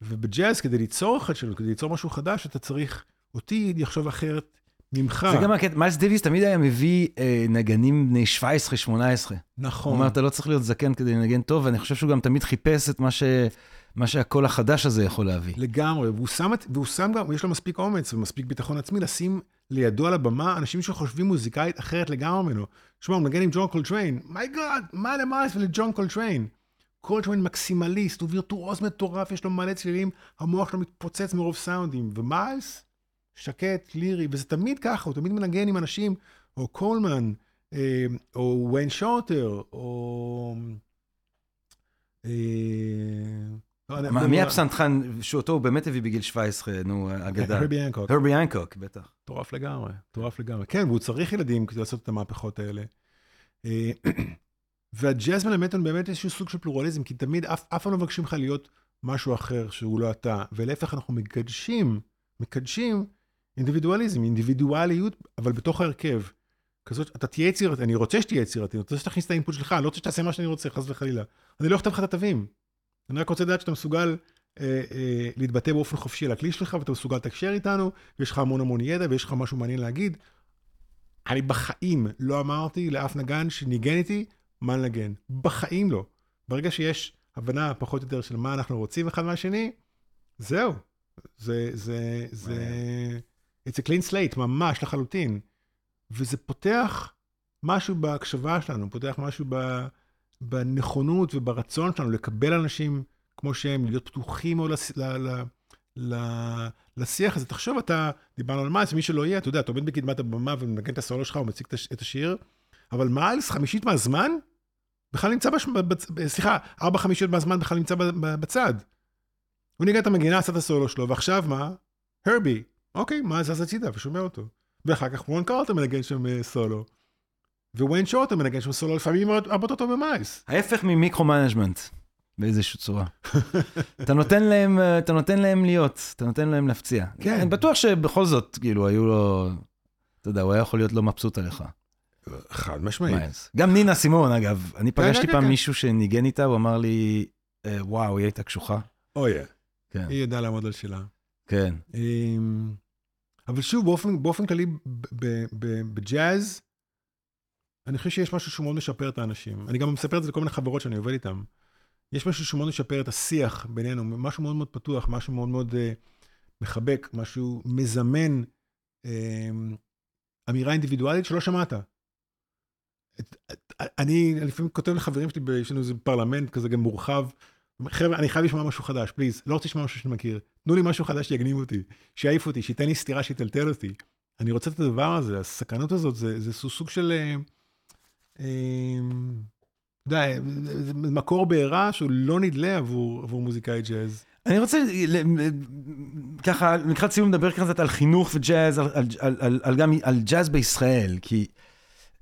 ובג'אז, כדי ליצור חדשנות, כדי ליצור משהו חדש, אתה צריך אותי לחשוב אחרת ממך. זה גם הקטע, מיילס דיוויס תמיד היה מביא אה, נגנים בני 17-18. נכון. הוא אומר, אתה לא צריך להיות זקן כדי לנגן טוב, ואני חושב שהוא גם תמיד חיפש את מה, ש... מה שהקול החדש הזה יכול להביא. לגמרי, והוא שם, והוא שם גם, יש לו מספיק אומץ ומספיק ביטחון עצמי לשים לידו על הבמה אנשים שחושבים מוזיקלית אחרת לגמרי ממנו. שמע, הוא מנגן עם ג'ון קולטריין, my god, מה למיילס ולג'ון קולטריין? קולטריין מקסימליסט, הוא וירטואוז מטורף, יש לו מלא צלילים, המוח שלו מתפוצץ מרוב סאונדים, ומיילס, שקט, לירי, וזה תמיד ככה, הוא תמיד מנגן עם אנשים, או קולמן, אה, או ויין שורטר, או... אה, לא, לא- מי הפסנתרן שאותו הוא באמת הביא בגיל 17, נו, אגדה? הרבי הנקוק. הרבי הנקוק, בטח. מטורף לגמרי, מטורף לגמרי. כן, והוא צריך ילדים כדי לעשות את המהפכות האלה. אה, והג'אז מלמד אותנו באמת איזשהו סוג של פלורליזם, כי תמיד אף אף פעם לא מבקשים לך להיות משהו אחר שהוא לא אתה, ולהפך אנחנו מקדשים, מקדשים אינדיבידואליזם, אינדיבידואליות, אבל בתוך ההרכב. כזאת, אתה תהיה יצירתי, אני רוצה שתהיה יצירתי, אני רוצה שתכניס את האינפוט שלך, אני לא רוצה שתעשה מה שאני רוצה, חס וחלילה. אני לא אכתוב לך את התווים. אני רק רוצה לדעת שאתה מסוגל אה, אה, להתבטא באופן חופשי על הכלי שלך, ואתה מסוגל לתקשר איתנו, ויש לך המון המון ידע, ויש לך משהו מעניין להגיד. אני בחיים לא אמרתי לאף נגן שניגן איתי מה לנגן. בחיים לא. ברגע שיש הבנה פחות או יותר של מה אנחנו רוצים אחד מהשני, זהו. זה, זה, זה... It's a clean slate, ממש לחלוטין. וזה פותח משהו בהקשבה שלנו, פותח משהו ב, בנכונות וברצון שלנו לקבל אנשים כמו שהם, להיות פתוחים או לס, ל, ל, ל, לשיח הזה. תחשוב, אתה, דיברנו על מיילס, מי שלא יהיה, אתה יודע, אתה עומד בקדמת הבמה ומנגן את הסולו שלך ומציג את השיר, אבל מיילס, חמישית מהזמן, בכלל נמצא, בש... בצ... סליחה, ארבע חמישיות מהזמן בכלל נמצא בצד. הוא ניגן את המגינה, עשה את הסולו שלו, ועכשיו מה? הרבי. אוקיי, מיילס זז הצידה ושומע אותו. ואחר כך רון קארטר מנגן שם אה, סולו. וויין שורטר מנגן שם סולו לפעמים הרבה יותר טוב ממיילס. ההפך מ micro-management, באיזושהי צורה. אתה נותן להם, אה, אתה נותן להם להיות, אתה נותן להם להפציע. כן. אני בטוח שבכל זאת, כאילו, היו לו, אתה יודע, הוא היה יכול להיות לא מבסוט עליך. חד משמעית. גם נינה סימון, אגב, אני כן, פגשתי כן, פעם מישהו שניגן איתה, הוא אמר לי, אה, וואו, היא הייתה קשוחה. אוי, היא ידעה לעמוד על שלה. כן. אבל שוב, באופן, באופן כללי, בג'אז, אני חושב שיש משהו שמאוד משפר את האנשים. אני גם מספר את זה לכל מיני חברות שאני עובד איתן. יש משהו שמאוד משפר את השיח בינינו, משהו מאוד מאוד פתוח, משהו מאוד מאוד uh, מחבק, משהו מזמן uh, אמירה אינדיבידואלית שלא שמעת. את, את, אני לפעמים כותב לחברים שלי, יש לנו איזה פרלמנט כזה גם מורחב, חבר'ה, אני חייב לשמוע משהו חדש, פליז, לא רוצה לשמוע משהו שאני מכיר. תנו לי משהו חדש שיגניב אותי, שיעיף אותי, שייתן לי סטירה, שיטלטל אותי. אני רוצה את הדבר הזה, הסכנות הזאת, זה, זה סוג של... אה, אה, אתה יודע, מקור בעירה שהוא לא נדלה עבור, עבור מוזיקאי ג'אז. אני רוצה ככה, לקראת סיום לדבר קצת על חינוך וג'אז, על, על, על, על, על גם על ג'אז בישראל, כי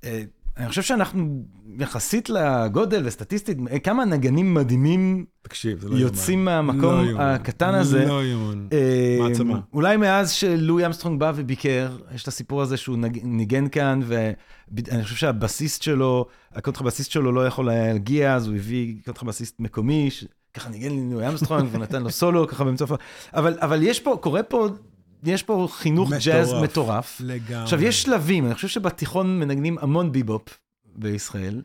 אה, אני חושב שאנחנו, יחסית לגודל וסטטיסטית, כמה נגנים מדהימים תקשיב, זה לא יוצאים מהמקום לא הקטן הזה. לא יאמן, אה, מעצמה. אולי מאז שלואי אמסטרונג בא וביקר, יש את הסיפור הזה שהוא ניגן כאן, ואני חושב שהבסיסט שלו, הקונטרבסיסט שלו לא יכול להגיע, אז הוא הביא קונטרבסיסט מקומי, ככה ניגן לי לואי אמסטרונג ונתן לו סולו ככה באמצע, אבל, אבל יש פה, קורה פה יש פה חינוך מטורף, ג'אז מטורף. לגמרי. עכשיו, יש שלבים, אני חושב שבתיכון מנגנים המון ביבופ בישראל.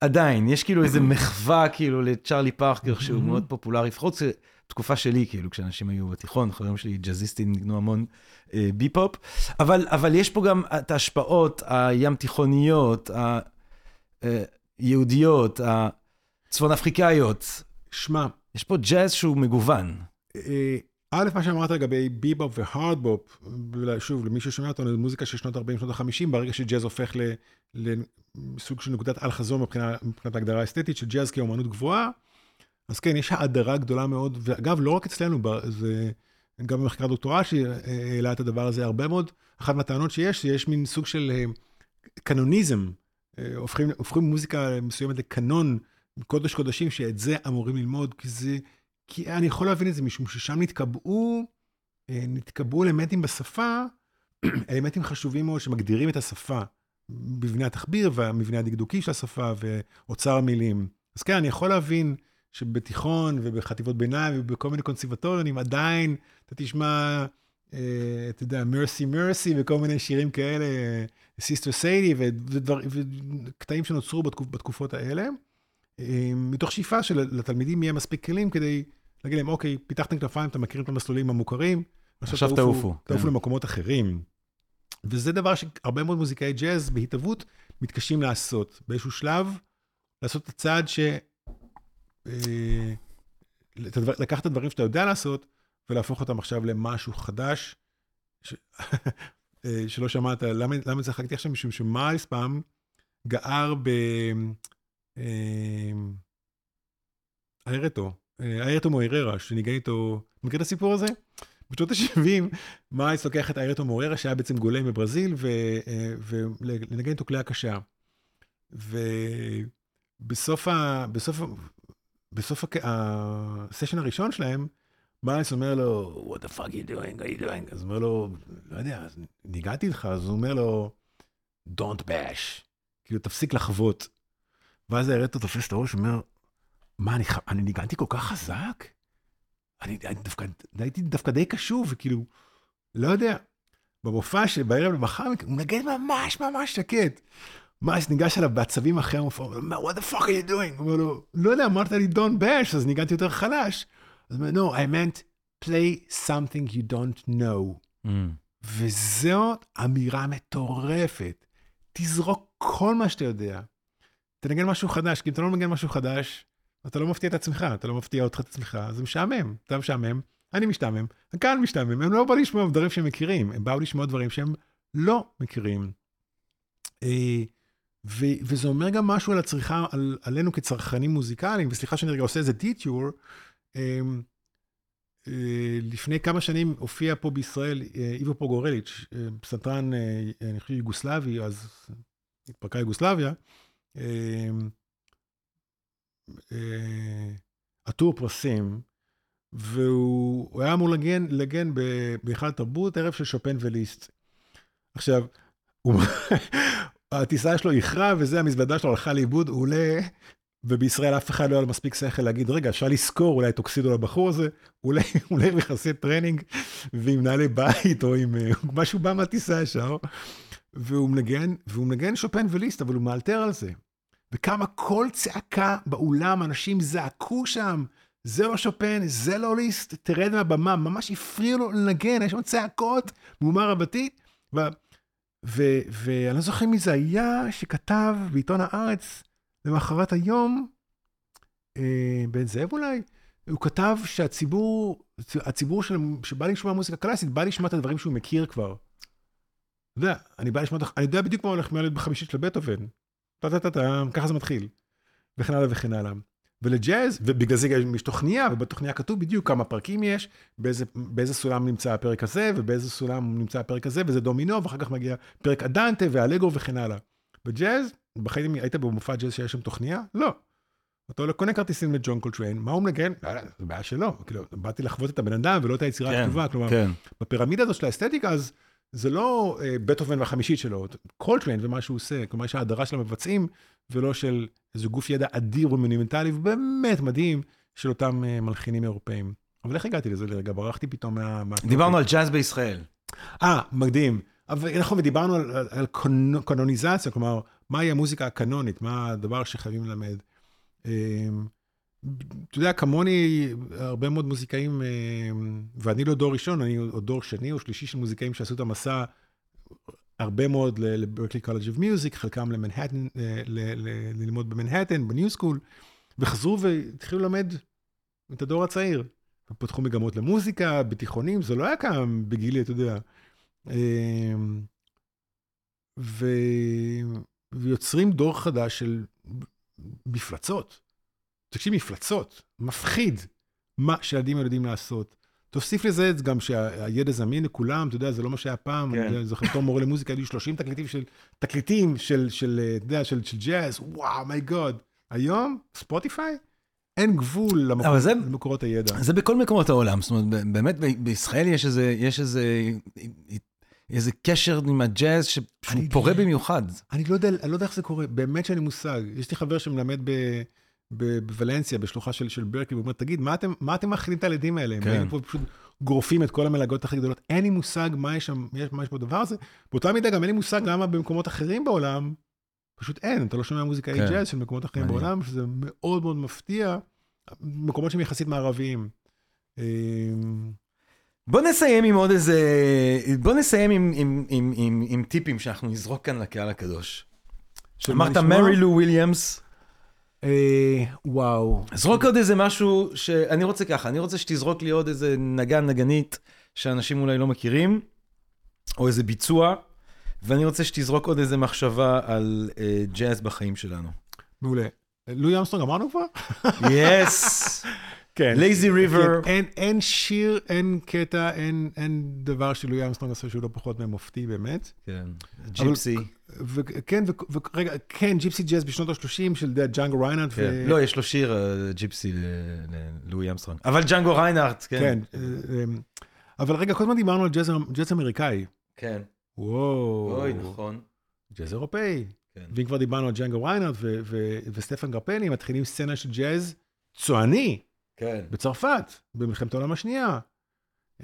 עדיין, יש כאילו איזה מחווה כאילו לצ'ארלי פארקר שהוא מאוד פופולרי, לפחות תקופה שלי, כאילו, כשאנשים היו בתיכון, חברים שלי ג'אזיסטים ניגנו המון אה, ביפופ, אבל, אבל יש פה גם את ההשפעות הים תיכוניות, היהודיות, אה, הצפון אפריקאיות. שמע, יש פה ג'אז שהוא מגוון. אה, א', מה שאמרת לגבי ביבופ והארדבופ, שוב, למי ששומע אותנו, מוזיקה של שנות ה-40, שנות ה-50, ברגע שג'אז הופך לסוג של נקודת אל-חזור מבחינת, ההגדרה האסתטית של ג'אז כאומנות גבוהה, אז כן, יש האדרה גדולה מאוד, ואגב, לא רק אצלנו, זה גם במחקר דוקטורט שהעלה את הדבר הזה הרבה מאוד, אחת מהטענות שיש, שיש מין סוג של אה, קנוניזם, אה, הופכים, הופכים מוזיקה מסוימת לקנון, קודש קודשים, שאת זה אמורים ללמוד, כי זה... כי אני יכול להבין את זה, משום ששם נתקבעו, אה, נתקבעו אלמנטים בשפה, אלמנטים חשובים מאוד שמגדירים את השפה, מבנה התחביר והמבנה הדקדוקי של השפה ואוצר המילים. אז כן, אני יכול להבין שבתיכון ובחטיבות ביניים ובכל מיני קונסרבטוריונים עדיין אתה תשמע, אה, אתה יודע, Mercy Mercy וכל מיני שירים כאלה, Sister Sadie וקטעים שנוצרו בתקופ, בתקופות האלה. אה, מתוך שאיפה שלתלמידים יהיה מספיק כלים כדי להגיד להם, אוקיי, פיתחתם כנפיים, אתם מכירים את המסלולים המוכרים, עכשיו תעופו. תעופו כן. למקומות אחרים. וזה דבר שהרבה מאוד מוזיקאי ג'אז בהתהוות מתקשים לעשות. באיזשהו שלב, לעשות את הצעד ש... אה, לקחת את הדברים שאתה יודע לעשות, ולהפוך אותם עכשיו למשהו חדש, ש... אה, שלא שמעת. למה, למה צחקתי עכשיו? משום שמיילס פעם גער ב... איירטו, איירטו מויררה, שניגן איתו, מכיר את הסיפור הזה? בשנות ה-70, מייס לוקח את איירטו מויררה, שהיה בעצם גולם בברזיל, ולנגן איתו כלי הקשה. ובסוף ה... בסוף, בסוף הסשן הראשון שלהם, מייס אומר לו, what the fuck you doing, what you doing? אז אומר לו, לא יודע, ניגעתי איתך, אז הוא אומר לו, Don't bash. כאילו, תפסיק לחוות. ואז הארטו תופס את הראש ואומר, מה, אני, אני ניגנתי כל כך חזק? אני, אני דווקא, הייתי דווקא די קשוב, וכאילו, לא יודע. במופע שבערב למחר, הוא מנגן ממש ממש שקט. ממש ניגש אליו בעצבים אחרי המופע, הוא אומר, what the fuck are you doing? הוא אומר לו, לא יודע, אמרת לי don't bash, אז ניגנתי יותר חלש. אז הוא אומר, no, I meant play something you don't know. Mm. וזאת אמירה מטורפת. תזרוק כל מה שאתה יודע. תנגן משהו חדש, כי אם אתה לא מנגן משהו חדש, אתה לא מפתיע את עצמך, אתה לא מפתיע אותך את עצמך, אז זה משעמם. אתה משעמם, אני משתעמם, הקהל משתעמם, הם לא באו לשמוע דברים שהם מכירים, הם באו לשמוע דברים שהם לא מכירים. אה, ו- וזה אומר גם משהו על הצריכה, על, עלינו כצרכנים מוזיקליים, וסליחה שאני רגע עושה איזה דיטיור, אה, אה, לפני כמה שנים הופיע פה בישראל איבו פוגורליץ', פסנתרן, אני חושב יוגוסלבי, אז התפרקה יוגוסלביה, עטור פרסים, והוא הוא היה אמור לגן, לגן בהיכל התרבות, ערב של שופן וליסט. עכשיו, הטיסה שלו איחרה, וזה, המזוודה שלו הלכה לאיבוד, הוא עולה, ובישראל אף אחד לא היה לו מספיק שכל להגיד, רגע, אפשר לשכור אולי טוקסידו לבחור הזה, אולי אולי הוא יחסי טרנינג, ועם נעלי בית, או עם אה, משהו בא מהטיסה ישר, והוא מנגן, והוא מנגן שופן וליסט, אבל הוא מאלתר על זה. וקמה כל צעקה באולם, אנשים זעקו שם, זה לא שופן, זה לא ליסט, תרד מהבמה, ממש הפריעו לו לנגן, יש שם צעקות, מהומה רבתי. ו- ו- ואני לא זוכר מי זה היה שכתב בעיתון הארץ למחרת היום, אה, בן זאב אולי, הוא כתב שהציבור, הציבור של, שבא לשמוע מוזיקה קלאסית, בא לשמוע את הדברים שהוא מכיר כבר. אתה יודע, אני בא לשמוע, את ה- אני יודע בדיוק מה הולך מהילד בחמישית של בטהובן. טה-טה-טה-טה, ככה זה מתחיל. וכן הלאה וכן הלאה. ולג'אז, ובגלל זה גם יש תוכניה, ובתוכניה כתוב בדיוק כמה פרקים יש, באיזה, באיזה סולם נמצא הפרק הזה, ובאיזה סולם נמצא הפרק הזה, וזה דומינו, ואחר כך מגיע פרק אנדנטה ואלגו וכן הלאה. בג'אז, בחיים היית במופע ג'אז שיש שם תוכניה? לא. אתה הולך, קונה כרטיסים לג'ון קולטריין, מה הוא מנגן? לא, לא, זה בעיה שלו. כאילו, באתי לחוות את הבן אדם ולא את היצירה כן, הכתובה. כלומר, כן. בפירמידה הזו של האסתטיקה, אז זה לא אה, בטהובן והחמישית שלו, קולטריין ומה שהוא עושה, כלומר יש האדרה של המבצעים, ולא של איזה גוף ידע אדיר ומונומנטלי, ובאמת מדהים, של אותם אה, מלחינים אירופאים. אבל איך הגעתי לזה לרגע? ברחתי פתאום מה... מה- דיברנו על ג'אז בישראל. אה, מקדים. אבל נכון, ודיברנו על, על, על קנ, קנוניזציה, כלומר, מהי המוזיקה הקנונית, מה הדבר שחייבים ללמד. אתה יודע, כמוני, הרבה מאוד מוזיקאים, אמ, ואני לא דור ראשון, אני עוד דור שני או שלישי של מוזיקאים שעשו את המסע הרבה מאוד ל Berklee College of Music, חלקם למנהטן, אה, ללמוד במנהטן, ב New School, וחזרו והתחילו ללמד את הדור הצעיר. פתחו מגמות למוזיקה, בתיכונים, זה לא היה קם בגילי, אתה יודע. ו... ויוצרים דור חדש של מפלצות. תקשיב, מפלצות, מפחיד מה שילדים יודעים לעשות. תוסיף לזה גם שהידע זמין לכולם, אתה יודע, זה לא מה שהיה פעם. כן. אני זוכר בתור מורה למוזיקה, היו לי 30 תקליטים של, תקליטים של, של, אתה יודע, של, של ג'אז, וואו, מי גוד. היום, ספוטיפיי, אין גבול למקור, זה- למקורות הידע. זה בכל מקומות העולם, זאת אומרת, באמת ב- בישראל יש איזה, יש איזה, איזה קשר עם הג'אז שהוא פורה במיוחד. אני לא יודע, אני לא יודע איך זה קורה, באמת שאין לי מושג. יש לי חבר שמלמד ב, בוולנסיה, בשלוחה של, של ברקלי, והוא אומר, תגיד, מה אתם, מה אתם מאכילים את הילדים האלה? הם כן. באים פה פשוט גורפים את כל המלגות הכי גדולות. אין לי מושג מה יש שם, יש, מה יש בדבר הזה. באותה מידה גם אין לי מושג למה במקומות אחרים בעולם, פשוט אין, אתה לא שומע מוזיקה כן. ג'אז של מקומות אחרים מעניין. בעולם, שזה מאוד מאוד מפתיע. מקומות שהם יחסית מערביים. אמ, בוא נסיים עם עוד איזה, בוא נסיים עם, עם, עם, עם, עם טיפים שאנחנו נזרוק כאן לקהל הקדוש. אמרת? מרי לו וויליאמס, וואו. זרוק עוד איזה משהו שאני רוצה ככה, אני רוצה שתזרוק לי עוד איזה נגן, נגנית, שאנשים אולי לא מכירים, או איזה ביצוע, ואני רוצה שתזרוק עוד איזה מחשבה על אה, ג'אז בחיים שלנו. מעולה. לואי אמסטרונג אמרנו כבר? Yes! כן. Lazy River. כן, אין, אין שיר, אין קטע, אין, אין דבר שלואי אמסטרונג עשה שהוא לא פחות ממופתי באמת. כן, Gypsy. וכן, ורגע, כן, Gypsy jazz בשנות ה-30 של ג'אנגו ריינארט. כן. לא, יש לו שיר אה, Gypsy ללואי אמסטרונג. אבל ג'אנגו ריינארט, כן. כן. אה, אה, אבל רגע, כל הזמן דיברנו על ג'אז, ג'אז אמריקאי. כן. וואו. אוי, נכון. ג'אז אירופאי. כן. ואם כבר דיברנו על ג'נגו ריינרד ו- ו- וסטפן גרפני, מתחילים סצנה של ג'אז צועני כן. בצרפת, במלחמת העולם השנייה.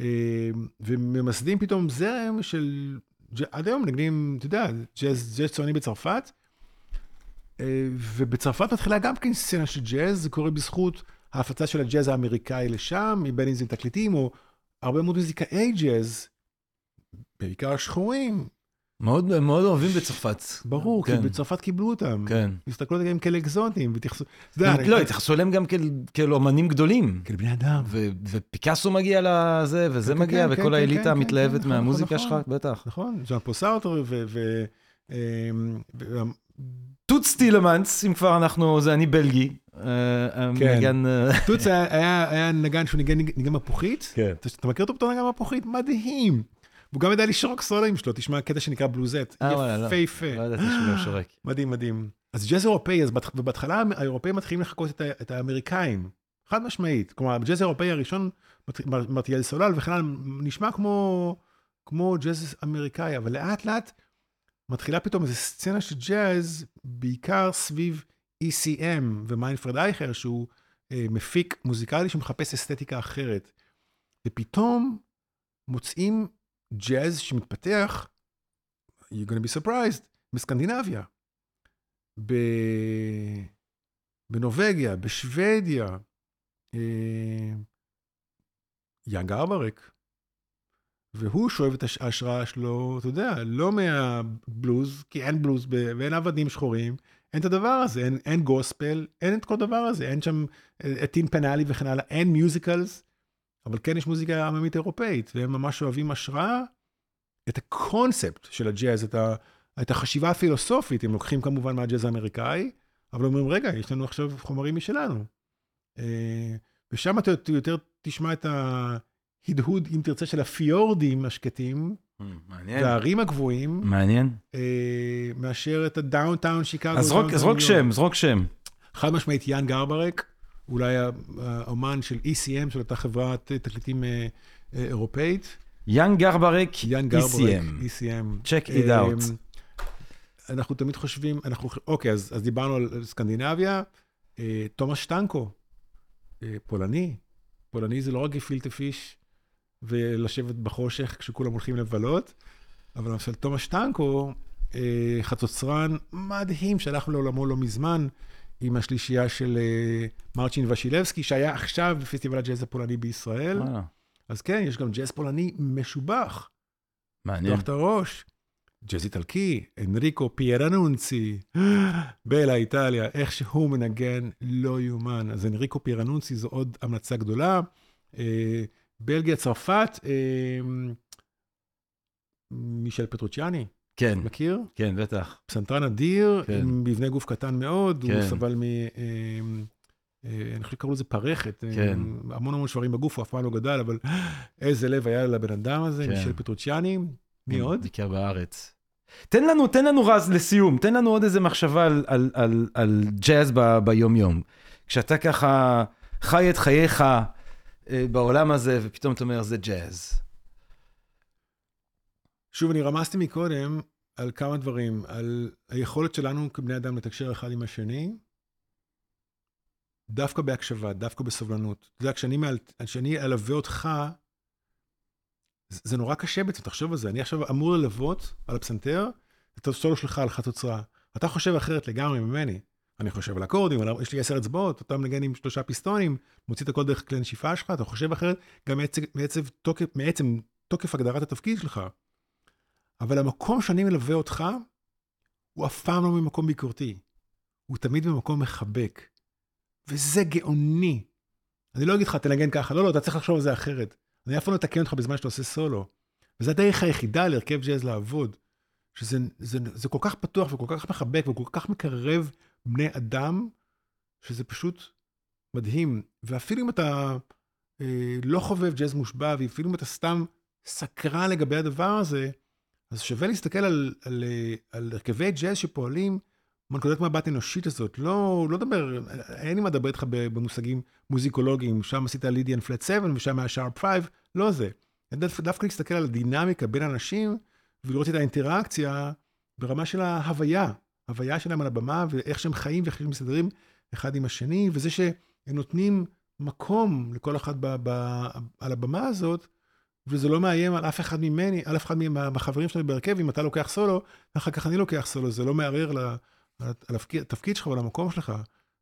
אה, וממסדים פתאום זרם של, עד היום נגנים, אתה יודע, ג'אז, ג'אז צועני בצרפת. אה, ובצרפת מתחילה גם כן סצנה של ג'אז, זה קורה בזכות ההפצה של הג'אז האמריקאי לשם, בין אם זה תקליטים או הרבה מאוד מוזיקאי ג'אז, בעיקר השחורים, מאוד מאוד אוהבים בצרפת. ברור, כי כן. בצרפת קיבלו אותם. כן. הסתכלו עליהם כאלה אקזוטיים, והתייחסו... לא, התייחסו אליהם גם כאל- כאל אומנים גדולים. כאל בני אדם. ו- ופיקאסו מגיע לזה, וזה כן, מגיע, כן, וכל כן, האליטה כן, כן, המתלהבת כן, מהמוזיקה נכון, שלך, נכון. בטח. נכון, ז'אן פול סארטר ו... ו- אמ, ו- טוץ טילמנס, אם כבר אנחנו, זה אני בלגי. אה, כן. המנגן, אה, טוץ היה- נגן שהוא ניגן מפוחית. כן. אתה מכיר אותו בתור נגן מפוחית? מדהים. והוא גם יודע לשרוק סולואים שלו, תשמע קטע שנקרא בלוזט. אה, וואלה, לא. יפהפה. לא ידעתי שהוא שורק. מדהים, מדהים. אז ג'אז אירופאי, אז ובהתחלה האירופאים מתחילים לחקות את, את האמריקאים, חד משמעית. כלומר, הג'אז האירופאי הראשון, מרטיאל סולל וכן הלאה, נשמע כמו, כמו ג'אז אמריקאי, אבל לאט לאט מתחילה פתאום איזו סצנה של ג'אז, בעיקר סביב ECM ומיינפרד אייכר, שהוא אה, מפיק מוזיקלי שמחפש אסתטיקה אחרת. ופתאום מוצאים ג'אז שמתפתח, you're gonna be surprised, בסקנדינביה, ב... בנורבגיה, בשוודיה, אה... יאנג ארברק. והוא שואב את הש- ההשראה שלו, אתה יודע, לא מהבלוז, כי אין בלוז ואין עבדים שחורים, אין את הדבר הזה, אין, אין גוספל, אין את כל הדבר הזה, אין שם אה, טין פנאלי וכן הלאה, אין מיוזיקלס, אבל כן יש מוזיקה עממית אירופאית, והם ממש אוהבים השראה, את הקונספט של הג'אז, את, ה, את החשיבה הפילוסופית, הם לוקחים כמובן מהג'אז האמריקאי, אבל אומרים, רגע, יש לנו עכשיו חומרים משלנו. אה, ושם אתה יותר תשמע את ההדהוד, אם תרצה, של הפיורדים השקטים, מעניין. והערים הגבוהים, מעניין. אה, מאשר את הדאונטאון שיקגו. אז זרוק- שם. זרוק שם. חד משמעית יאן גרברק, אולי האומן של ECM, של אותה חברת תקליטים אה, אה, אירופאית. יאן גרברק, ECM. ECM. Check it אה, out. אנחנו תמיד חושבים, אנחנו, אוקיי, אז, אז דיברנו על סקנדינביה, אה, תומאס שטנקו, אה, פולני. פולני זה לא רק גפילטה פיש ולשבת בחושך כשכולם הולכים לבלות, אבל למשל תומאס שטנקו, אה, חצוצרן מדהים שהלך לעולמו לא מזמן, עם השלישייה של אה, מרצ'ין ושילבסקי, שהיה עכשיו בפסטיבל הג'אז הפולני בישראל. וואלה, אז כן, יש גם ג'אז פולני משובח. מעניין. לפתוח את הראש. ג'אז איטלקי, אנריקו פירנונצי, בלה איטליה, איך שהוא מנגן לא יאומן. אז אנריקו פירנונצי זו עוד המלצה גדולה. אה, בלגיה, צרפת, אה, מישל פטרוציאני, כן, מכיר? כן, בטח. פסנתרן אדיר, כן. עם מבנה גוף קטן מאוד, הוא כן. סבל מ... אה, אה, אני חושב שקראו לזה פרכת, אה, כן. המון המון שברים בגוף, הוא אף פעם לא גדל, אבל איזה לב היה לבן אדם הזה, כן. מישל פטרוציאני. מי עוד? ביקר בארץ. תן לנו, תן לנו רז לסיום, תן לנו עוד איזה מחשבה על, על, על, על ג'אז ב, ביום-יום. כשאתה ככה חי את חייך אה, בעולם הזה, ופתאום אתה אומר, זה ג'אז. שוב, אני רמזתי מקודם על כמה דברים, על היכולת שלנו כבני אדם לתקשר אחד עם השני, דווקא בהקשבה, דווקא בסובלנות. אתה יודע, כשאני, מעל- כשאני אלווה אותך, זה זה נורא קשה בעצם, תחשוב על זה. אני עכשיו אמור ללוות על הפסנתר את הסולו שלך על חצוצרה. אתה חושב אחרת לגמרי ממני. אני חושב על אקורדים, על- יש לי עשר אצבעות, אתה מנגן עם שלושה פיסטונים, מוציא את הכל דרך כלי נשיפה שלך, אתה חושב אחרת גם מעצם, מעצם, תוקף, מעצם תוקף הגדרת התפקיד שלך. אבל המקום שאני מלווה אותך, הוא אף פעם לא ממקום ביקורתי. הוא תמיד ממקום מחבק. וזה גאוני. אני לא אגיד לך, תנגן ככה, לא, לא, אתה צריך לחשוב על זה אחרת. אני אף פעם לא אתקן אותך בזמן שאתה עושה סולו. וזו הדרך היחידה להרכב ג'אז לעבוד. שזה זה, זה כל כך פתוח וכל כך מחבק וכל כך מקרב בני אדם, שזה פשוט מדהים. ואפילו אם אתה אה, לא חובב ג'אז מושבע, ואפילו אם אתה סתם סקרן לגבי הדבר הזה, אז שווה להסתכל על, על, על הרכבי ג'אז שפועלים מנקודת מבט אנושית הזאת. לא, לא דבר, אין לי מה לדבר איתך במושגים מוזיקולוגיים, שם עשית לידיאן פלט 7 ושם היה שרפ 5, לא זה. דו, דווקא להסתכל על הדינמיקה בין אנשים ולראות את האינטראקציה ברמה של ההוויה, הוויה שלהם על הבמה, ואיך שהם חיים ואיך שהם מסתדרים אחד עם השני, וזה שהם נותנים מקום לכל אחד ב, ב, על הבמה הזאת, וזה לא מאיים על אף אחד ממני, על אף אחד מהחברים שלנו בהרכב, אם אתה לוקח סולו, ואחר כך אני לוקח סולו, זה לא מערער על, התפקיד שלך ועל המקום שלך.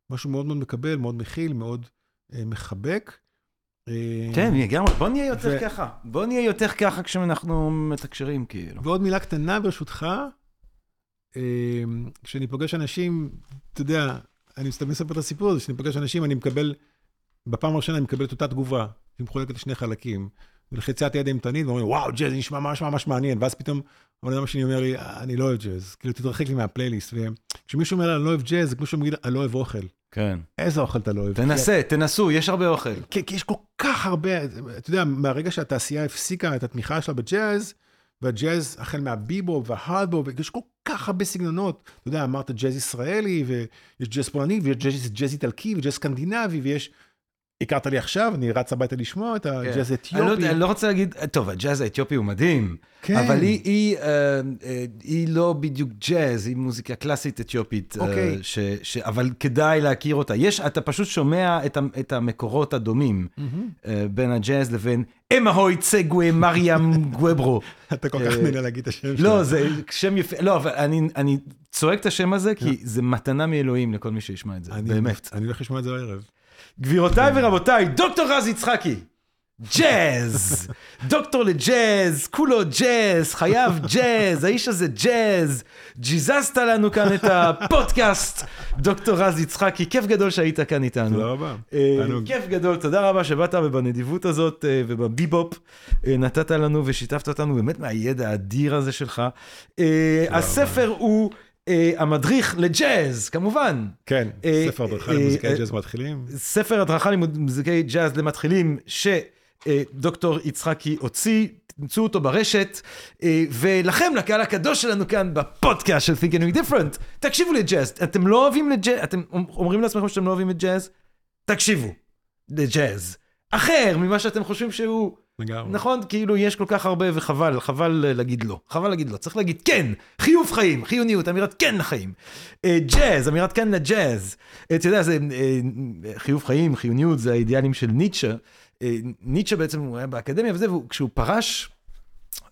משהו מאוד מאוד מקבל, מאוד מכיל, מאוד אה, מחבק. אה, כן, לגמרי, בוא נהיה יותר ו... ככה. בוא נהיה יותר ככה כשאנחנו מתקשרים, כאילו. ועוד מילה קטנה ברשותך, אה, כשאני פוגש אנשים, אתה יודע, אני מסתכל לספר את הסיפור הזה, כשאני פוגש אנשים, אני מקבל, בפעם הראשונה אני מקבל את אותה תגובה, היא מחולקת לשני חלקים. ולחיצת יד אימתנית, ואומרים, וואו, ג'אז נשמע ממש ממש מעניין, ואז פתאום, הבן אדם השני אומר לי, אני לא אוהב ג'אז, כאילו, תתרחק לי מהפלייליסט, וכשמישהו אומר, אני לא אוהב ג'אז, זה כמו שהוא מגיד, אני לא אוהב אוכל. כן. איזה אוכל אתה לא אוהב? תנסה, תנסו, יש הרבה אוכל. כן, כי יש כל כך הרבה, אתה יודע, מהרגע שהתעשייה הפסיקה את התמיכה שלה בג'אז, והג'אז, החל מהביבופ וההארדבופ, יש כל כך הרבה סגנונות. אתה יודע, אמרת ג'אז ישראלי, ויש ג'אז פולני, ויש ג'אז איטלקי, וג'אז סקנדינבי, ויש הכרת לי עכשיו, אני רץ הביתה לשמוע את הג'אז האתיופי. אני לא, לא רוצה להגיד, טוב, הג'אז האתיופי הוא מדהים, כן. אבל היא, אה, אה, היא לא בדיוק ג'אז, היא מוזיקה קלאסית אתיופית, אה, אוקיי. ש, ש, אבל כדאי להכיר אותה. יש, אתה פשוט שומע את, את המקורות הדומים. בין הג'אז לבין אמהוי צגווי מריאם גווברו. אתה כל כך נהנה להגיד את השם שלו. לא, זה שם יפה, לא, אבל אני, אני צועק את השם הזה, כי זה מתנה מאלוהים לכל מי שישמע את זה, באמת. אני הולך לשמוע את זה הערב. גבירותיי ורבותיי, דוקטור רז יצחקי. ג'אז, דוקטור לג'אז, כולו ג'אז, חייב ג'אז, האיש הזה ג'אז, ג'יזזת לנו כאן את הפודקאסט, דוקטור רז יצחקי, כיף גדול שהיית כאן איתנו. תודה רבה. אה, כיף גדול, תודה רבה שבאת ובנדיבות הזאת אה, ובביבופ אה, נתת לנו ושיתפת אותנו באמת מהידע האדיר הזה שלך. הספר הוא... Uh, המדריך לג'אז, כמובן. כן, uh, ספר הדרכה uh, למוזיקאי ג'אז מתחילים. ספר הדרכה למוזיקאי ג'אז למתחילים, שדוקטור יצחקי הוציא, תמצאו אותו ברשת, ולכם, לקהל הקדוש שלנו כאן בפודקאסט של Think and Think Different, תקשיבו לג'אז. אתם לא אוהבים לג'אז, אתם אומרים לעצמכם שאתם לא אוהבים את ג'אז? תקשיבו לג'אז. אחר ממה שאתם חושבים שהוא... לגמרי. נכון? כאילו יש כל כך הרבה וחבל, חבל להגיד לא. חבל להגיד לא. צריך להגיד כן, חיוב חיים, חיוניות, אמירת כן לחיים. אה, ג'אז, אמירת כן לג'אז. אתה יודע, זה אה, חיוב חיים, חיוניות, זה האידיאלים של ניטשה. אה, ניטשה בעצם, הוא היה באקדמיה וזה, וכשהוא פרש,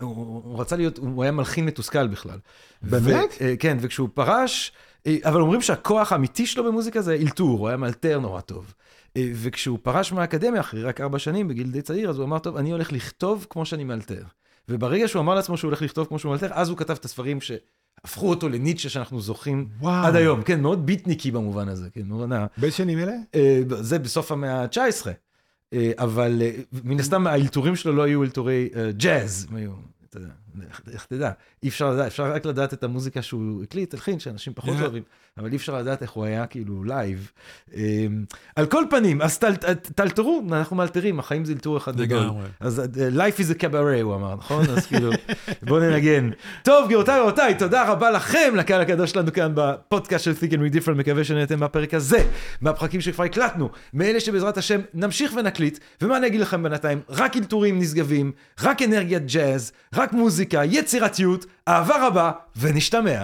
הוא, הוא רצה להיות, הוא היה מלחין מתוסכל בכלל. באמת? ו, כן, וכשהוא פרש, אבל אומרים שהכוח האמיתי שלו במוזיקה זה אילתור, הוא היה מאלתר נורא טוב. אה, וכשהוא פרש מהאקדמיה, אחרי רק ארבע שנים, בגיל די צעיר, אז הוא אמר, טוב, אני הולך לכתוב כמו שאני מאלתר. וברגע שהוא אמר לעצמו שהוא הולך לכתוב כמו שהוא מאלתר, אז הוא כתב את הספרים שהפכו אותו לניטשה שאנחנו זוכים וואו. עד היום. כן, מאוד ביטניקי במובן הזה, כן, מאוד נע. באיזה שנים אלה? אה, זה בסוף המאה ה-19. אה, אבל מן הסתם האלתורים שלו לא היו אלתורי ג'אז, הם היו, אתה יודע, איך תדע, אי אפשר לדעת, אפשר רק לדעת את המוזיקה שהוא הקליט, הלחין, שאנשים פחות אוהבים. אבל אי אפשר לדעת איך הוא היה כאילו live. אמ, על כל פנים, אז תלתרו, אנחנו מאלתרים, החיים זה אלתור אחד גדול. אז אה, life is a cabaret, הוא אמר, נכון? אז כאילו, בואו ננגן. טוב, גבירותיי ורבותיי, תודה רבה לכם, לקהל הקדוש שלנו כאן בפודקאסט של Think and We Different, מקווה שנהייתם מהפרק הזה, מהפרקים שכבר הקלטנו, מאלה שבעזרת השם נמשיך ונקליט, ומה אני אגיד לכם בינתיים? רק אלתורים נשגבים, רק אנרגיית ג'אז, רק מוזיקה, יצירתיות, אהבה רבה, ונשתמע.